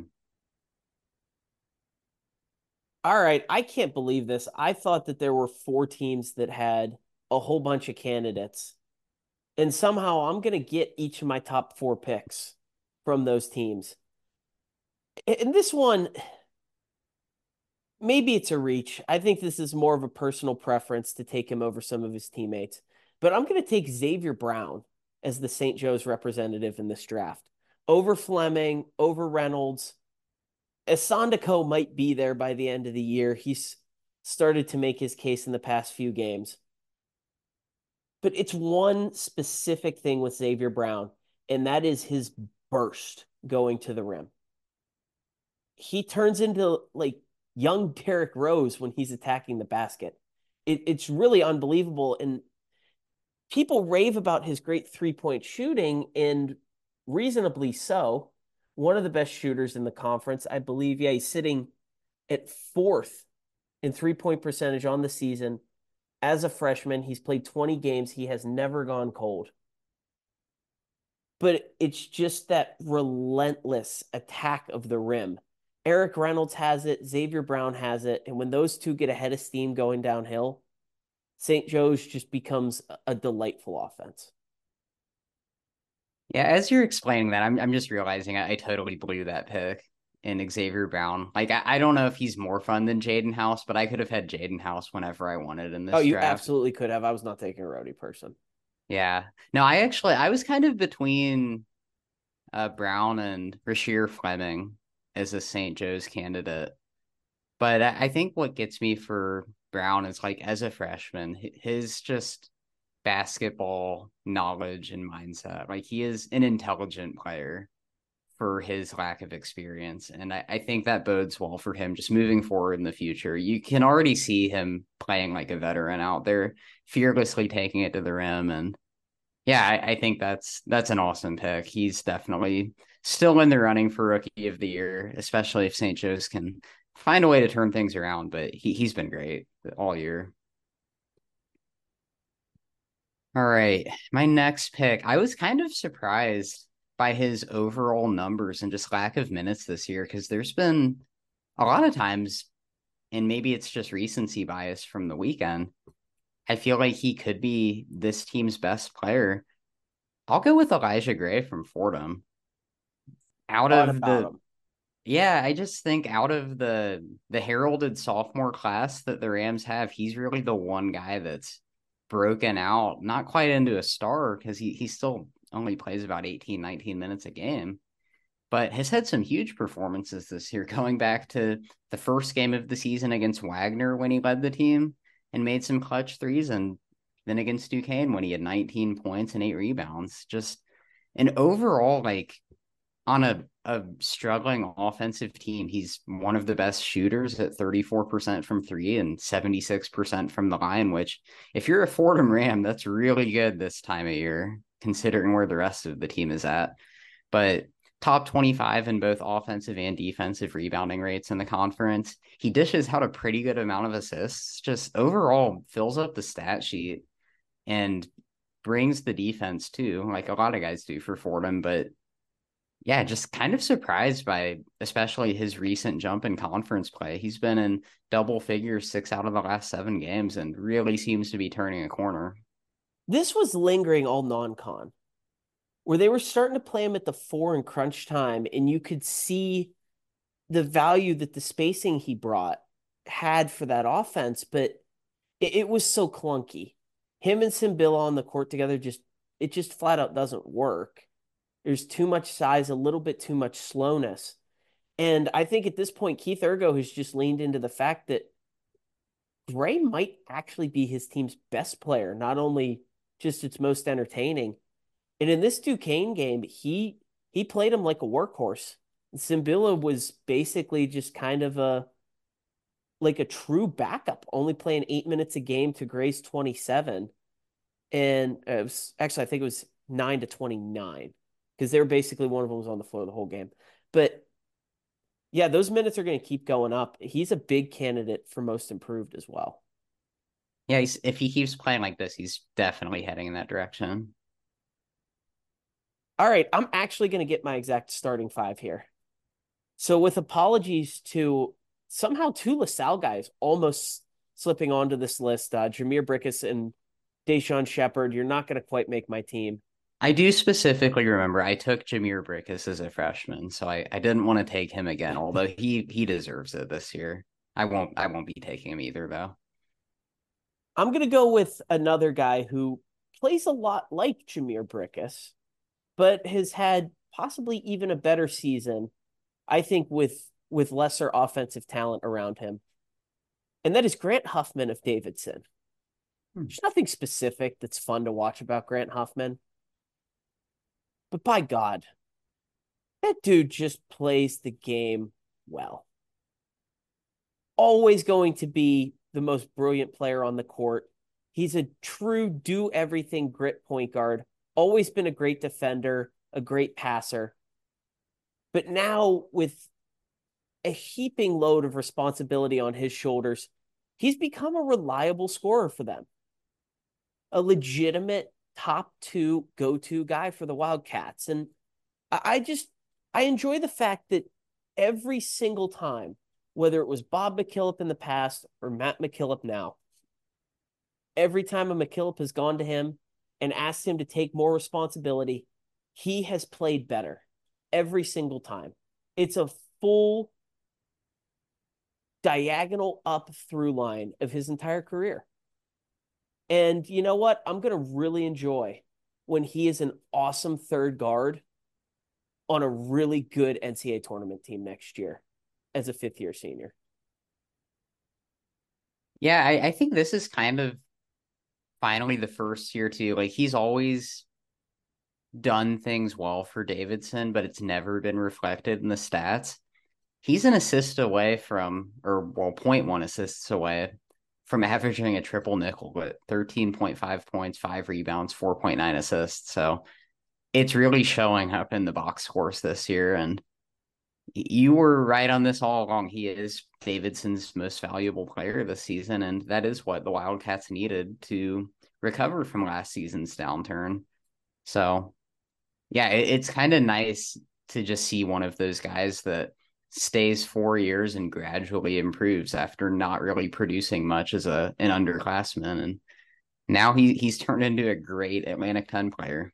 Speaker 1: All right, I can't believe this. I thought that there were four teams that had a whole bunch of candidates. And somehow I'm going to get each of my top four picks from those teams in this one, maybe it's a reach. I think this is more of a personal preference to take him over some of his teammates. But I'm going to take Xavier Brown as the St. Joe's representative in this draft over Fleming, over Reynolds. Essandoko might be there by the end of the year. He's started to make his case in the past few games. But it's one specific thing with Xavier Brown, and that is his burst going to the rim he turns into like young Derrick Rose when he's attacking the basket. It, it's really unbelievable. And people rave about his great three point shooting, and reasonably so. One of the best shooters in the conference, I believe. Yeah, he's sitting at fourth in three point percentage on the season. As a freshman, he's played 20 games. He has never gone cold. But it's just that relentless attack of the rim Erik Reynolds has it, Xavier Brown has it, and when those two get ahead of steam going downhill, St. Joe's just becomes a delightful offense.
Speaker 3: Yeah, as you're explaining that, I'm I'm just realizing I, I totally blew that pick in Xavier Brown. Like I, I, don't know if he's more fun than Jaden House, but I could have had Jaden House whenever I wanted in this. Oh,
Speaker 1: you
Speaker 3: draft.
Speaker 1: absolutely could have. I was not taking a roadie person.
Speaker 3: Yeah. No, I actually I was kind of between uh Brown and Rasheer Fleming as a St. Joe's candidate. But I think what gets me for Brown is like as a freshman, his just basketball knowledge and mindset. Like he is an intelligent player for his lack of experience. And I, I, think that bodes well for him just moving forward in the future. You can already see him playing like a veteran out there, fearlessly taking it to the rim. And yeah, I, I think that's that's an awesome pick. He's definitely still in the running for rookie of the year, especially if St. Joe's can find a way to turn things around. But he he's been great all year. All right. My next pick. I was kind of surprised by his overall numbers and just lack of minutes this year because there's been a lot of times, and maybe it's just recency bias from the weekend. I feel like he could be this team's best player. I'll go with Elijah Gray from Fordham. Out of the him. Yeah, I just think out of the the heralded sophomore class that the Rams have, he's really the one guy that's broken out, not quite into a star because he he still only plays about 18, 19 minutes a game, but has had some huge performances this year, going back to the first game of the season against Wagner when he led the team and made some clutch threes, and then against Duquesne when he had 19 points and eight rebounds. Just an overall, like, on a, a struggling offensive team, he's one of the best shooters at 34% from three and 76% from the line, which, if you're a Fordham Ram, that's really good this time of year considering where the rest of the team is at. But top 25 in both offensive and defensive rebounding rates in the conference. He dishes out a pretty good amount of assists, just overall fills up the stat sheet and brings the defense too, like a lot of guys do for Fordham. But yeah, just kind of surprised by especially his recent jump in conference play. He's been in double figures six out of the last seven games and really seems to be turning a corner.
Speaker 1: This was lingering all non-con where they were starting to play him at the four in crunch time and you could see the value that the spacing he brought had for that offense but it, it was so clunky. Him and Tsimbila on the court together just it just flat out doesn't work there's too much size a little bit too much slowness and i think at this point keith urgo has just leaned into the fact that Gray might actually be his team's best player, not only just its most entertaining. And in this Duquesne game, he he played him like a workhorse. Tsimbila was basically just kind of a like a true backup, only playing eight minutes a game to Gray's 27. And uh, it was actually, I think it was nine to 29 because they were basically one of them was on the floor the whole game. But yeah, those minutes are going to keep going up. He's a big candidate for most improved as well.
Speaker 3: Yeah, if he keeps playing like this, he's definitely heading in that direction.
Speaker 1: All right, I'm actually going to get my exact starting five here. So, with apologies to somehow two LaSalle guys almost slipping onto this list, uh, Jhamir Brickus and Daeshon Shepherd, you're not going to quite make my team.
Speaker 3: I do specifically remember I took Jhamir Brickus as a freshman, so I, I didn't want to take him again, although he he deserves it this year. I won't I won't be taking him either though.
Speaker 1: I'm going to go with another guy who plays a lot like Jhamir Brickus, but has had possibly even a better season, I think, with with lesser offensive talent around him. And that is Grant Huffman of Davidson. Hmm. There's nothing specific that's fun to watch about Grant Huffman. But by God, that dude just plays the game well. Always going to be the most brilliant player on the court. He's a true do everything grit point guard, always been a great defender, a great passer. But now, with a heaping load of responsibility on his shoulders, he's become a reliable scorer for them, a legitimate top two go to guy for the Wildcats. And I just, I enjoy the fact that every single time whether it was Bob McKillop in the past or Matt McKillop now. Every time a McKillop has gone to him and asked him to take more responsibility, he has played better every single time. It's a full diagonal up through line of his entire career. And you know what? I'm going to really enjoy when he is an awesome third guard on a really good NCAA tournament team next year as a fifth year senior.
Speaker 3: Yeah, I, I think this is kind of finally the first year too. Like he's always done things well for Davidson, but it's never been reflected in the stats. He's an assist away from, or well, one assists away from averaging a triple nickel with 13.5 points, five rebounds, 4.9 assists. So it's really showing up in the box scores this year. And you were right on this all along. He is Davidson's most valuable player this season, and that is what the Wildcats needed to recover from last season's downturn. So, yeah, it, it's kind of nice to just see one of those guys that stays four years and gradually improves after not really producing much as a an underclassman, and now he he's turned into a great Atlantic Ten player.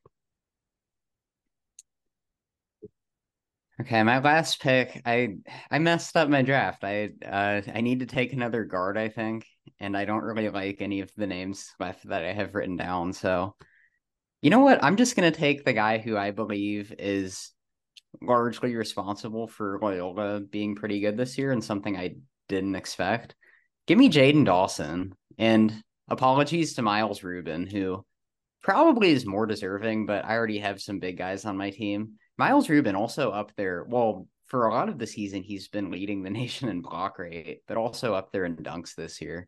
Speaker 3: Okay, my last pick, I I messed up my draft. I uh I need to take another guard, I think, and I don't really like any of the names left that I have written down. So, you know what? I'm just gonna take the guy who I believe is largely responsible for Loyola being pretty good this year and something I didn't expect. Give me Jayden Dawson. And apologies to Miles Rubin, who probably is more deserving, but I already have some big guys on my team. Miles Rubin also up there. Well, for a lot of the season, he's been leading the nation in block rate, but also up there in dunks this year.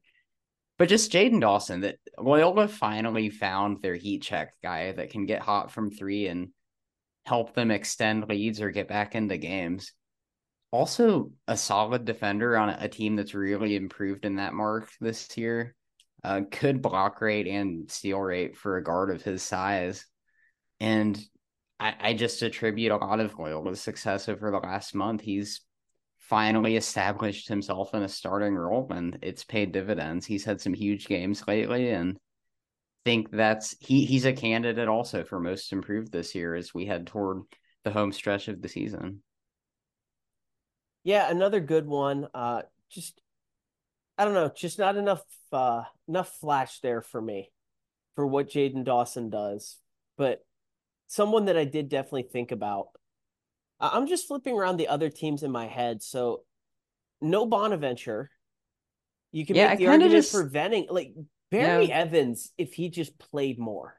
Speaker 3: But just Jayden Dawson, that Loyola finally found their heat check guy that can get hot from three and help them extend leads or get back into games. Also, a solid defender on a team that's really improved in that mark this year. Uh, good block rate and steal rate for a guard of his size. And I, I just attribute a lot of Loyola's success over the last month. He's finally established himself in a starting role and it's paid dividends. He's had some huge games lately and think that's he he's a candidate also for most improved this year as we head toward the home stretch of the season.
Speaker 1: Yeah, another good one. Uh just I don't know, just not enough uh enough flash there for me for what Jayden Dawson does. But someone that I did definitely think about. I'm just flipping around the other teams in my head. So no Bonaventure. You can yeah, make the argument just... for Venning. Like Barry yeah. Evans, if he just played more.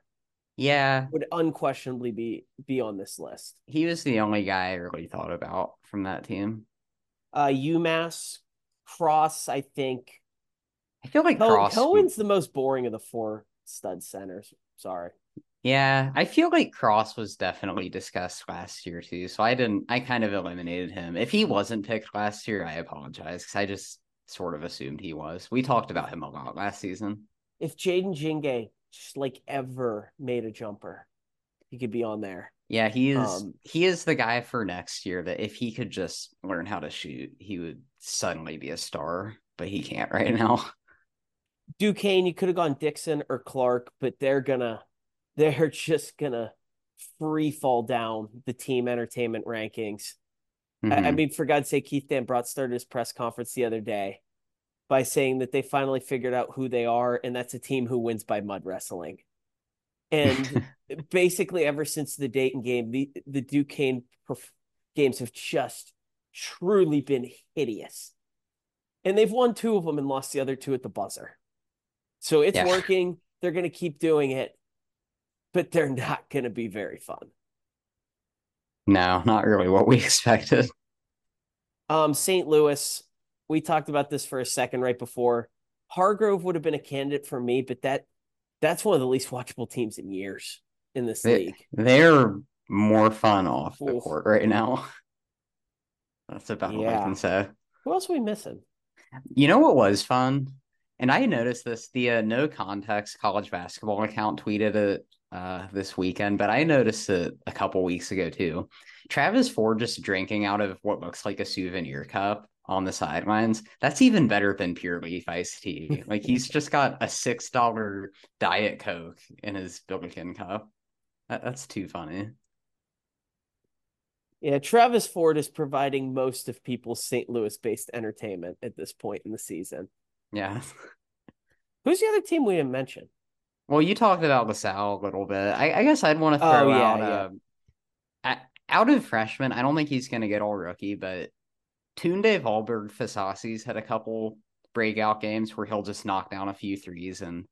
Speaker 3: Yeah.
Speaker 1: Would unquestionably be be on this list.
Speaker 3: He was the only guy I really thought about from that team.
Speaker 1: Uh UMass, Cross, I think.
Speaker 3: I feel like Cross
Speaker 1: Cohen's the most boring of the four stud centers. Sorry.
Speaker 3: Yeah, I feel like Cross was definitely discussed last year too. So I didn't I kind of eliminated him. If he wasn't picked last year, I apologize because I just sort of assumed he was. We talked about him a lot last season.
Speaker 1: If Jayden Ndjigue just like ever made a jumper, he could be on there.
Speaker 3: Yeah, he is um, he is the guy for next year that if he could just learn how to shoot, he would suddenly be a star, but he can't right now.
Speaker 1: Duquesne, you could have gone Dixon or Clark, but they're gonna they're just gonna free fall down the team entertainment rankings. Mm-hmm. I, I, mm-hmm. mean, for God's sake, Keith Dambrot started his press conference the other day by saying that they finally figured out who they are, and that's a team who wins by mud wrestling. And basically, ever since the Dayton game, the the Duquesne perf- games have just truly been hideous. And they've won two of them and lost the other two at the buzzer. So it's yeah. working. They're going to keep doing it but they're not going to be very fun.
Speaker 3: No, not really what we expected.
Speaker 1: Um, St. Louis, we talked about this for a second right before. Hargrove would have been a candidate for me, but that that's one of the least watchable teams in years in this
Speaker 3: they,
Speaker 1: league.
Speaker 3: They're more fun off the Oof. court right now. That's about yeah. what I can say.
Speaker 1: Who else are we missing?
Speaker 3: You know what was fun? And I noticed this the uh, no context college basketball account tweeted it uh, this weekend, but I noticed it a couple weeks ago too. Travis Ford just drinking out of what looks like a souvenir cup on the sidelines. That's even better than pure leaf iced tea. like he's just got a six dollar diet coke in his Billiken cup. That, that's too funny.
Speaker 1: Yeah, Travis Ford is providing most of people's St. Louis based entertainment at this point in the season.
Speaker 3: Yeah.
Speaker 1: Who's the other team we didn't mention?
Speaker 3: Well, you talked about LaSalle a little bit. I, I guess I'd want to oh, throw oh, yeah, out. Yeah. Uh, out of freshman. I don't think he's going to get all rookie, but Tunde Vahlberg Fasasi's had a couple breakout games where he'll just knock down a few threes and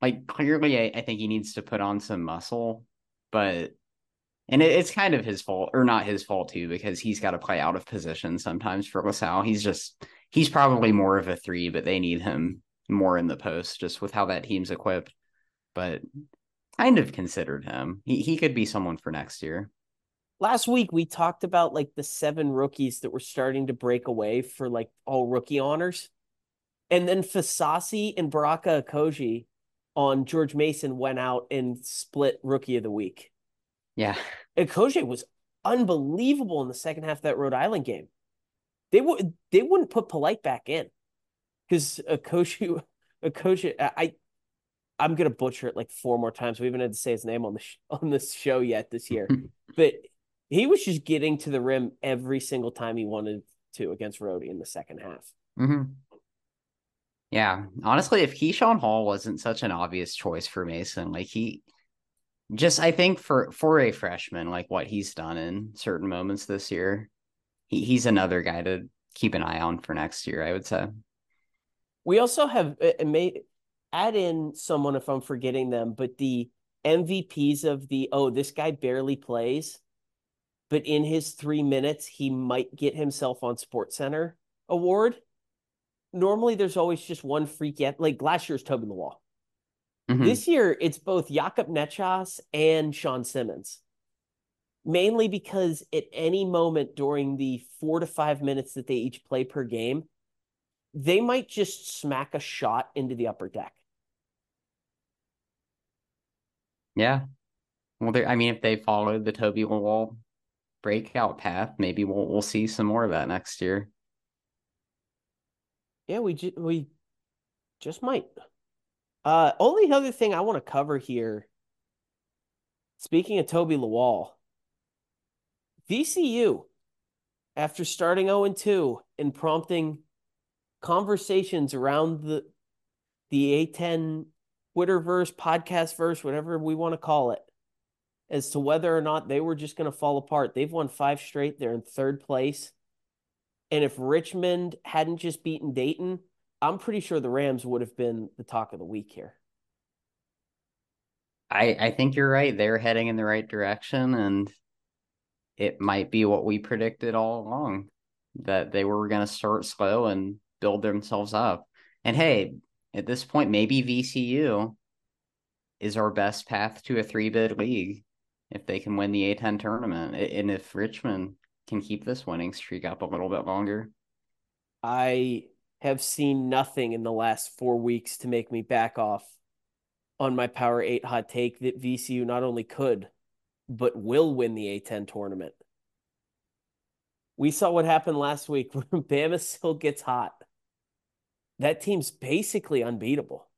Speaker 3: like clearly I, I think he needs to put on some muscle, but and it, it's kind of his fault or not his fault too because he's got to play out of position sometimes for LaSalle. He's just he's probably more of a three, but they need him more in the post just with how that team's equipped. But kind of considered him. He he could be someone for next year
Speaker 1: last week we talked about like the seven rookies that were starting to break away for like all rookie honors. And then Fasasi and Baraka Okojie on George Mason went out and split rookie of the week.
Speaker 3: Yeah.
Speaker 1: And Okojie was unbelievable in the second half of that Rhode Island game. They would they wouldn't put Polite back in because Okojie Okojie I I'm gonna butcher it like four more times. We haven't had to say his name on the sh- on this show yet this year, but he was just getting to the rim every single time he wanted to against Rhodey in the second half.
Speaker 3: Mm-hmm. Yeah, honestly, if Keyshawn Hall wasn't such an obvious choice for Mason, like he just, I think for for a freshman, like what he's done in certain moments this year, he, he's another guy to keep an eye on for next year. I would say.
Speaker 1: We also have it may add in someone if I'm forgetting them, but the MVPs of the oh this guy barely plays but in his three minutes, he might get himself on SportsCenter award. Normally, there's always just one freak yet. Like last year's Toby Lawal. Mm-hmm. This year, it's both Jakob Nechas and Sean Simmons. Mainly because at any moment during the four to five minutes that they each play per game, they might just smack a shot into the upper deck.
Speaker 3: Yeah. Well, I mean, if they follow the Toby Lawal breakout path. Maybe we'll we'll see some more of that next year.
Speaker 1: Yeah, we ju- we just might. Uh, only other thing I want to cover here. Speaking of Toby Lawal, VCU, after starting 0 2 and prompting conversations around the the A10 Twitterverse, podcast verse, whatever we want to call it, as to whether or not they were just going to fall apart. They've won five straight. They're in third place. And if Richmond hadn't just beaten Dayton, I'm pretty sure the Rams would have been the talk of the week here.
Speaker 3: I I think you're right. They're heading in the right direction and it might be what we predicted all along that they were going to start slow and build themselves up. And hey, at this point maybe VCU is our best path to a three bid league if they can win the A10 tournament and if Richmond can keep this winning streak up a little bit longer.
Speaker 1: I have seen nothing in the last four weeks to make me back off on my Power 8 hot take that VCU not only could, but will win the A10 tournament. We saw what happened last week when Bamisile gets hot. That team's basically unbeatable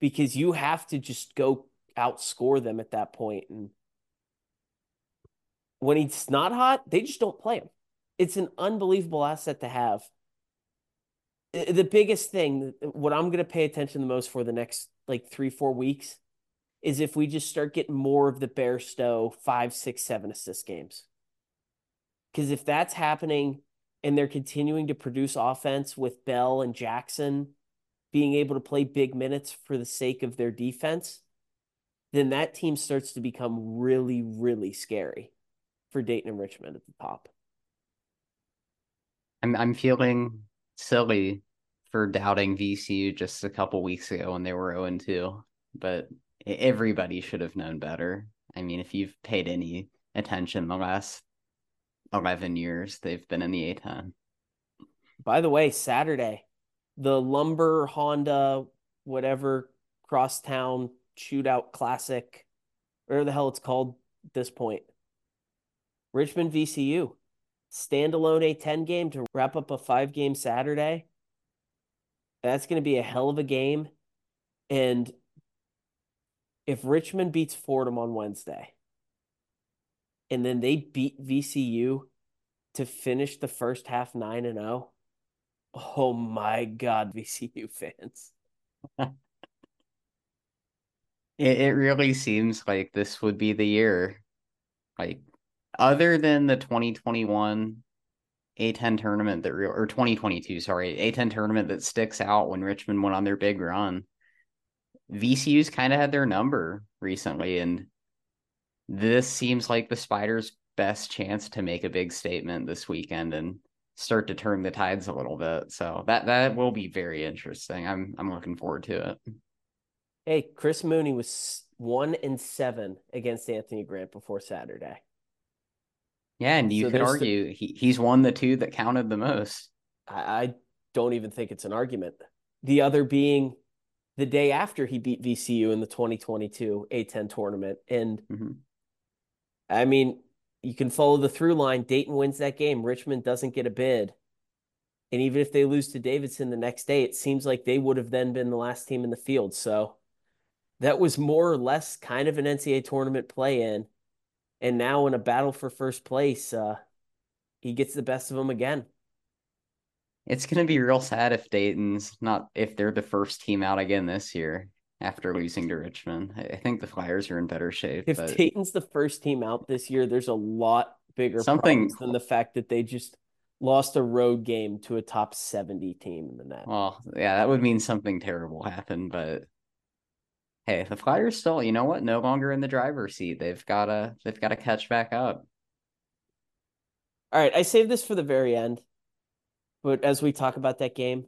Speaker 1: because you have to just go outscore them at that point. And when he's not hot, they just don't play him. It's an unbelievable asset to have. The biggest thing, what I'm going to pay attention the most for the next like three, four weeks is if we just start getting more of the Bairstow five, six, seven assist games. Because if that's happening and they're continuing to produce offense with Bell and Jackson being able to play big minutes for the sake of their defense, then that team starts to become really, really scary for Dayton and Richmond at the top.
Speaker 3: I'm I'm feeling silly for doubting VCU just a couple weeks ago when they were 0 2, but everybody should have known better. I mean, if you've paid any attention the last 11 years, they've been in the A10.
Speaker 1: By the way, Saturday, the Lumber Honda, whatever crosstown shootout classic, whatever the hell it's called at this point. Richmond VCU, standalone A10 game to wrap up a five game Saturday. That's going to be a hell of a game. And if Richmond beats Fordham on Wednesday and then they beat VCU to finish the first half 9 and 0, oh my God, VCU fans.
Speaker 3: it, it really seems like this would be the year. Like other than the 2021 A10 tournament that or 2022, sorry, A10 tournament that sticks out when Richmond went on their big run. VCU's kind of had their number recently, and this seems like the Spiders' best chance to make a big statement this weekend and start to turn the tides a little bit. So that that will be very interesting. I'm I'm looking forward to it.
Speaker 1: Hey, Chris Mooney was one and seven against Anthony Grant before Saturday.
Speaker 3: Yeah, and you so could argue the, he, he's won the two that counted the most.
Speaker 1: I, I don't even think it's an argument. The other being the day after he beat VCU in the 2022 A10 tournament. And mm-hmm. I mean, you can follow the through line. Dayton wins that game. Richmond doesn't get a bid. And even if they lose to Davidson the next day, it seems like they would have then been the last team in the field. So that was more or less kind of an NCAA tournament play in. And now in a battle for first place, uh, he gets the best of them again.
Speaker 3: It's going to be real sad if Dayton's not, if they're the first team out again this year after losing to Richmond. I think the Flyers are in better shape.
Speaker 1: If but... Dayton's the first team out this year, there's a lot bigger something than the fact that they just lost a road game to a top 70 team in the net.
Speaker 3: Well, yeah, that would mean something terrible happened, but hey, the Flyers still, you know what, no longer in the driver's seat. They've gotta they've gotta catch back up.
Speaker 1: All right, I saved this for the very end. But as we talk about that game,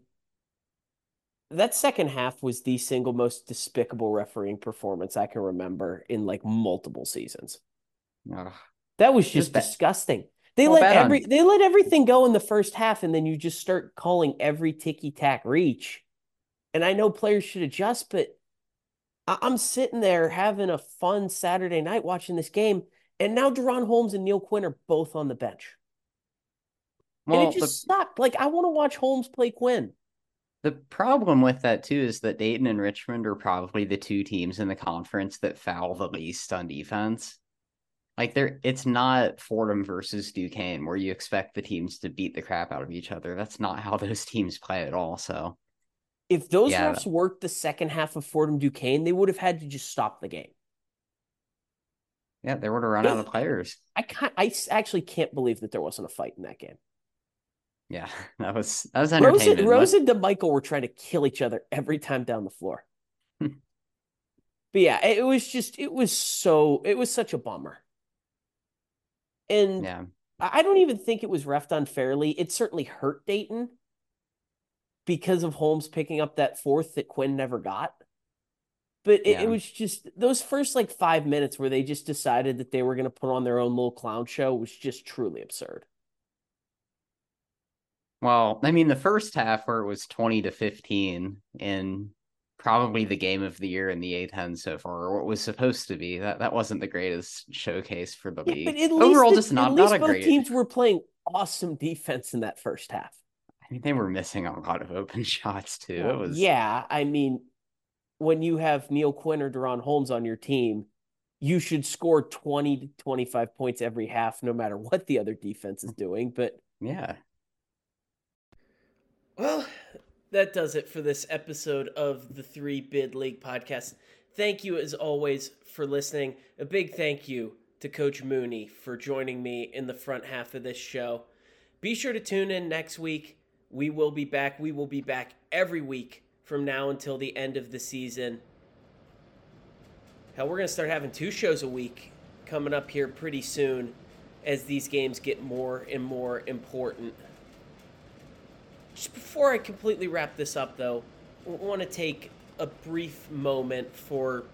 Speaker 1: that second half was the single most despicable refereeing performance I can remember in like multiple seasons. Ugh. That was just, just disgusting. They well, let every on. they let everything go in the first half, and then you just start calling every ticky tack reach. And I know players should adjust, but I'm sitting there having a fun Saturday night watching this game, and now DaRon Holmes and Neal Quinn are both on the bench. Well, and it just the... sucked. Like I want to watch Holmes play Quinn.
Speaker 3: The problem with that too is that Dayton and Richmond are probably the two teams in the conference that foul the least on defense. Like there, it's not Fordham versus Duquesne where you expect the teams to beat the crap out of each other. That's not how those teams play at all. So,
Speaker 1: if those yeah, refs worked the second half of Fordham Duquesne, they would have had to just stop the game.
Speaker 3: Yeah, they would have run out of players.
Speaker 1: I can't. I actually can't believe that there wasn't a fight in that game.
Speaker 3: Yeah, that was that was entertaining.
Speaker 1: Rose, Rose and DeMichael were trying to kill each other every time down the floor. Hmm. but yeah, it was just it was so it was such a bummer. And yeah. I don't even think it was refed unfairly. It certainly hurt Dayton because of Holmes picking up that fourth that Quinn never got. But it, yeah. it was just those first like five minutes where they just decided that they were going to put on their own little clown show was just truly absurd.
Speaker 3: Well, I mean, the first half where it was 20 to 15 in probably the game of the year in the A10 so far, or what was supposed to be. That that wasn't the greatest showcase for the yeah, league. But at Overall, least, just not, at least not a both great.
Speaker 1: teams were playing awesome defense in that first half.
Speaker 3: I mean, they were missing a lot of open shots too. Well, it was
Speaker 1: yeah. I mean, when you have Neal Quinn or DaRon Holmes on your team, you should score 20 to 25 points every half, no matter what the other defense is mm-hmm. doing. But
Speaker 3: yeah,
Speaker 1: well, that does it for this episode of the Three Bid League podcast. Thank you, as always, for listening. A big thank you to Coach Mooney for joining me in the front half of this show. Be sure to tune in next week. We will be back. We will be back every week from now until the end of the season. Hell, we're going to start having two shows a week coming up here pretty soon as these games get more and more important. Just before I completely wrap this up, though, I want to take a brief moment for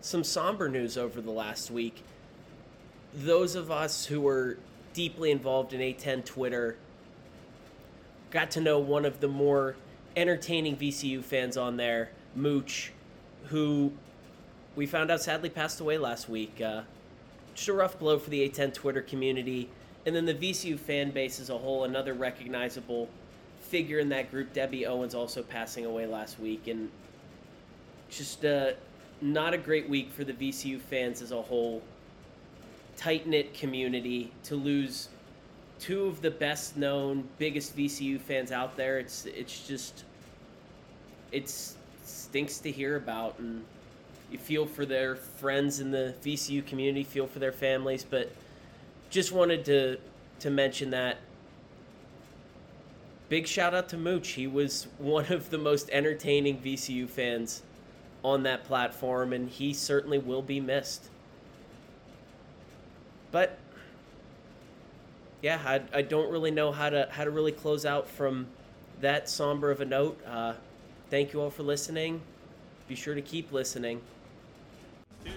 Speaker 1: some somber news over the last week. Those of us who were deeply involved in A10 Twitter got to know one of the more entertaining VCU fans on there, Mooch, who we found out sadly passed away last week. Uh, just a rough blow for the A10 Twitter community. And then the VCU fan base as a whole, another recognizable figure in that group, Debbie Owens, also passing away last week, and just uh, not a great week for the VCU fans as a whole. Tight knit community to lose two of the best known, biggest VCU fans out there. It's it's just it stinks to hear about, and you feel for their friends in the VCU community, feel for their families, but just wanted to to mention that. Big shout out to Mooch. He was one of the most entertaining VCU fans on that platform, and he certainly will be missed. But yeah, I, I don't really know how to how to really close out from that somber of a note. Uh, thank you all for listening. Be sure to keep listening. To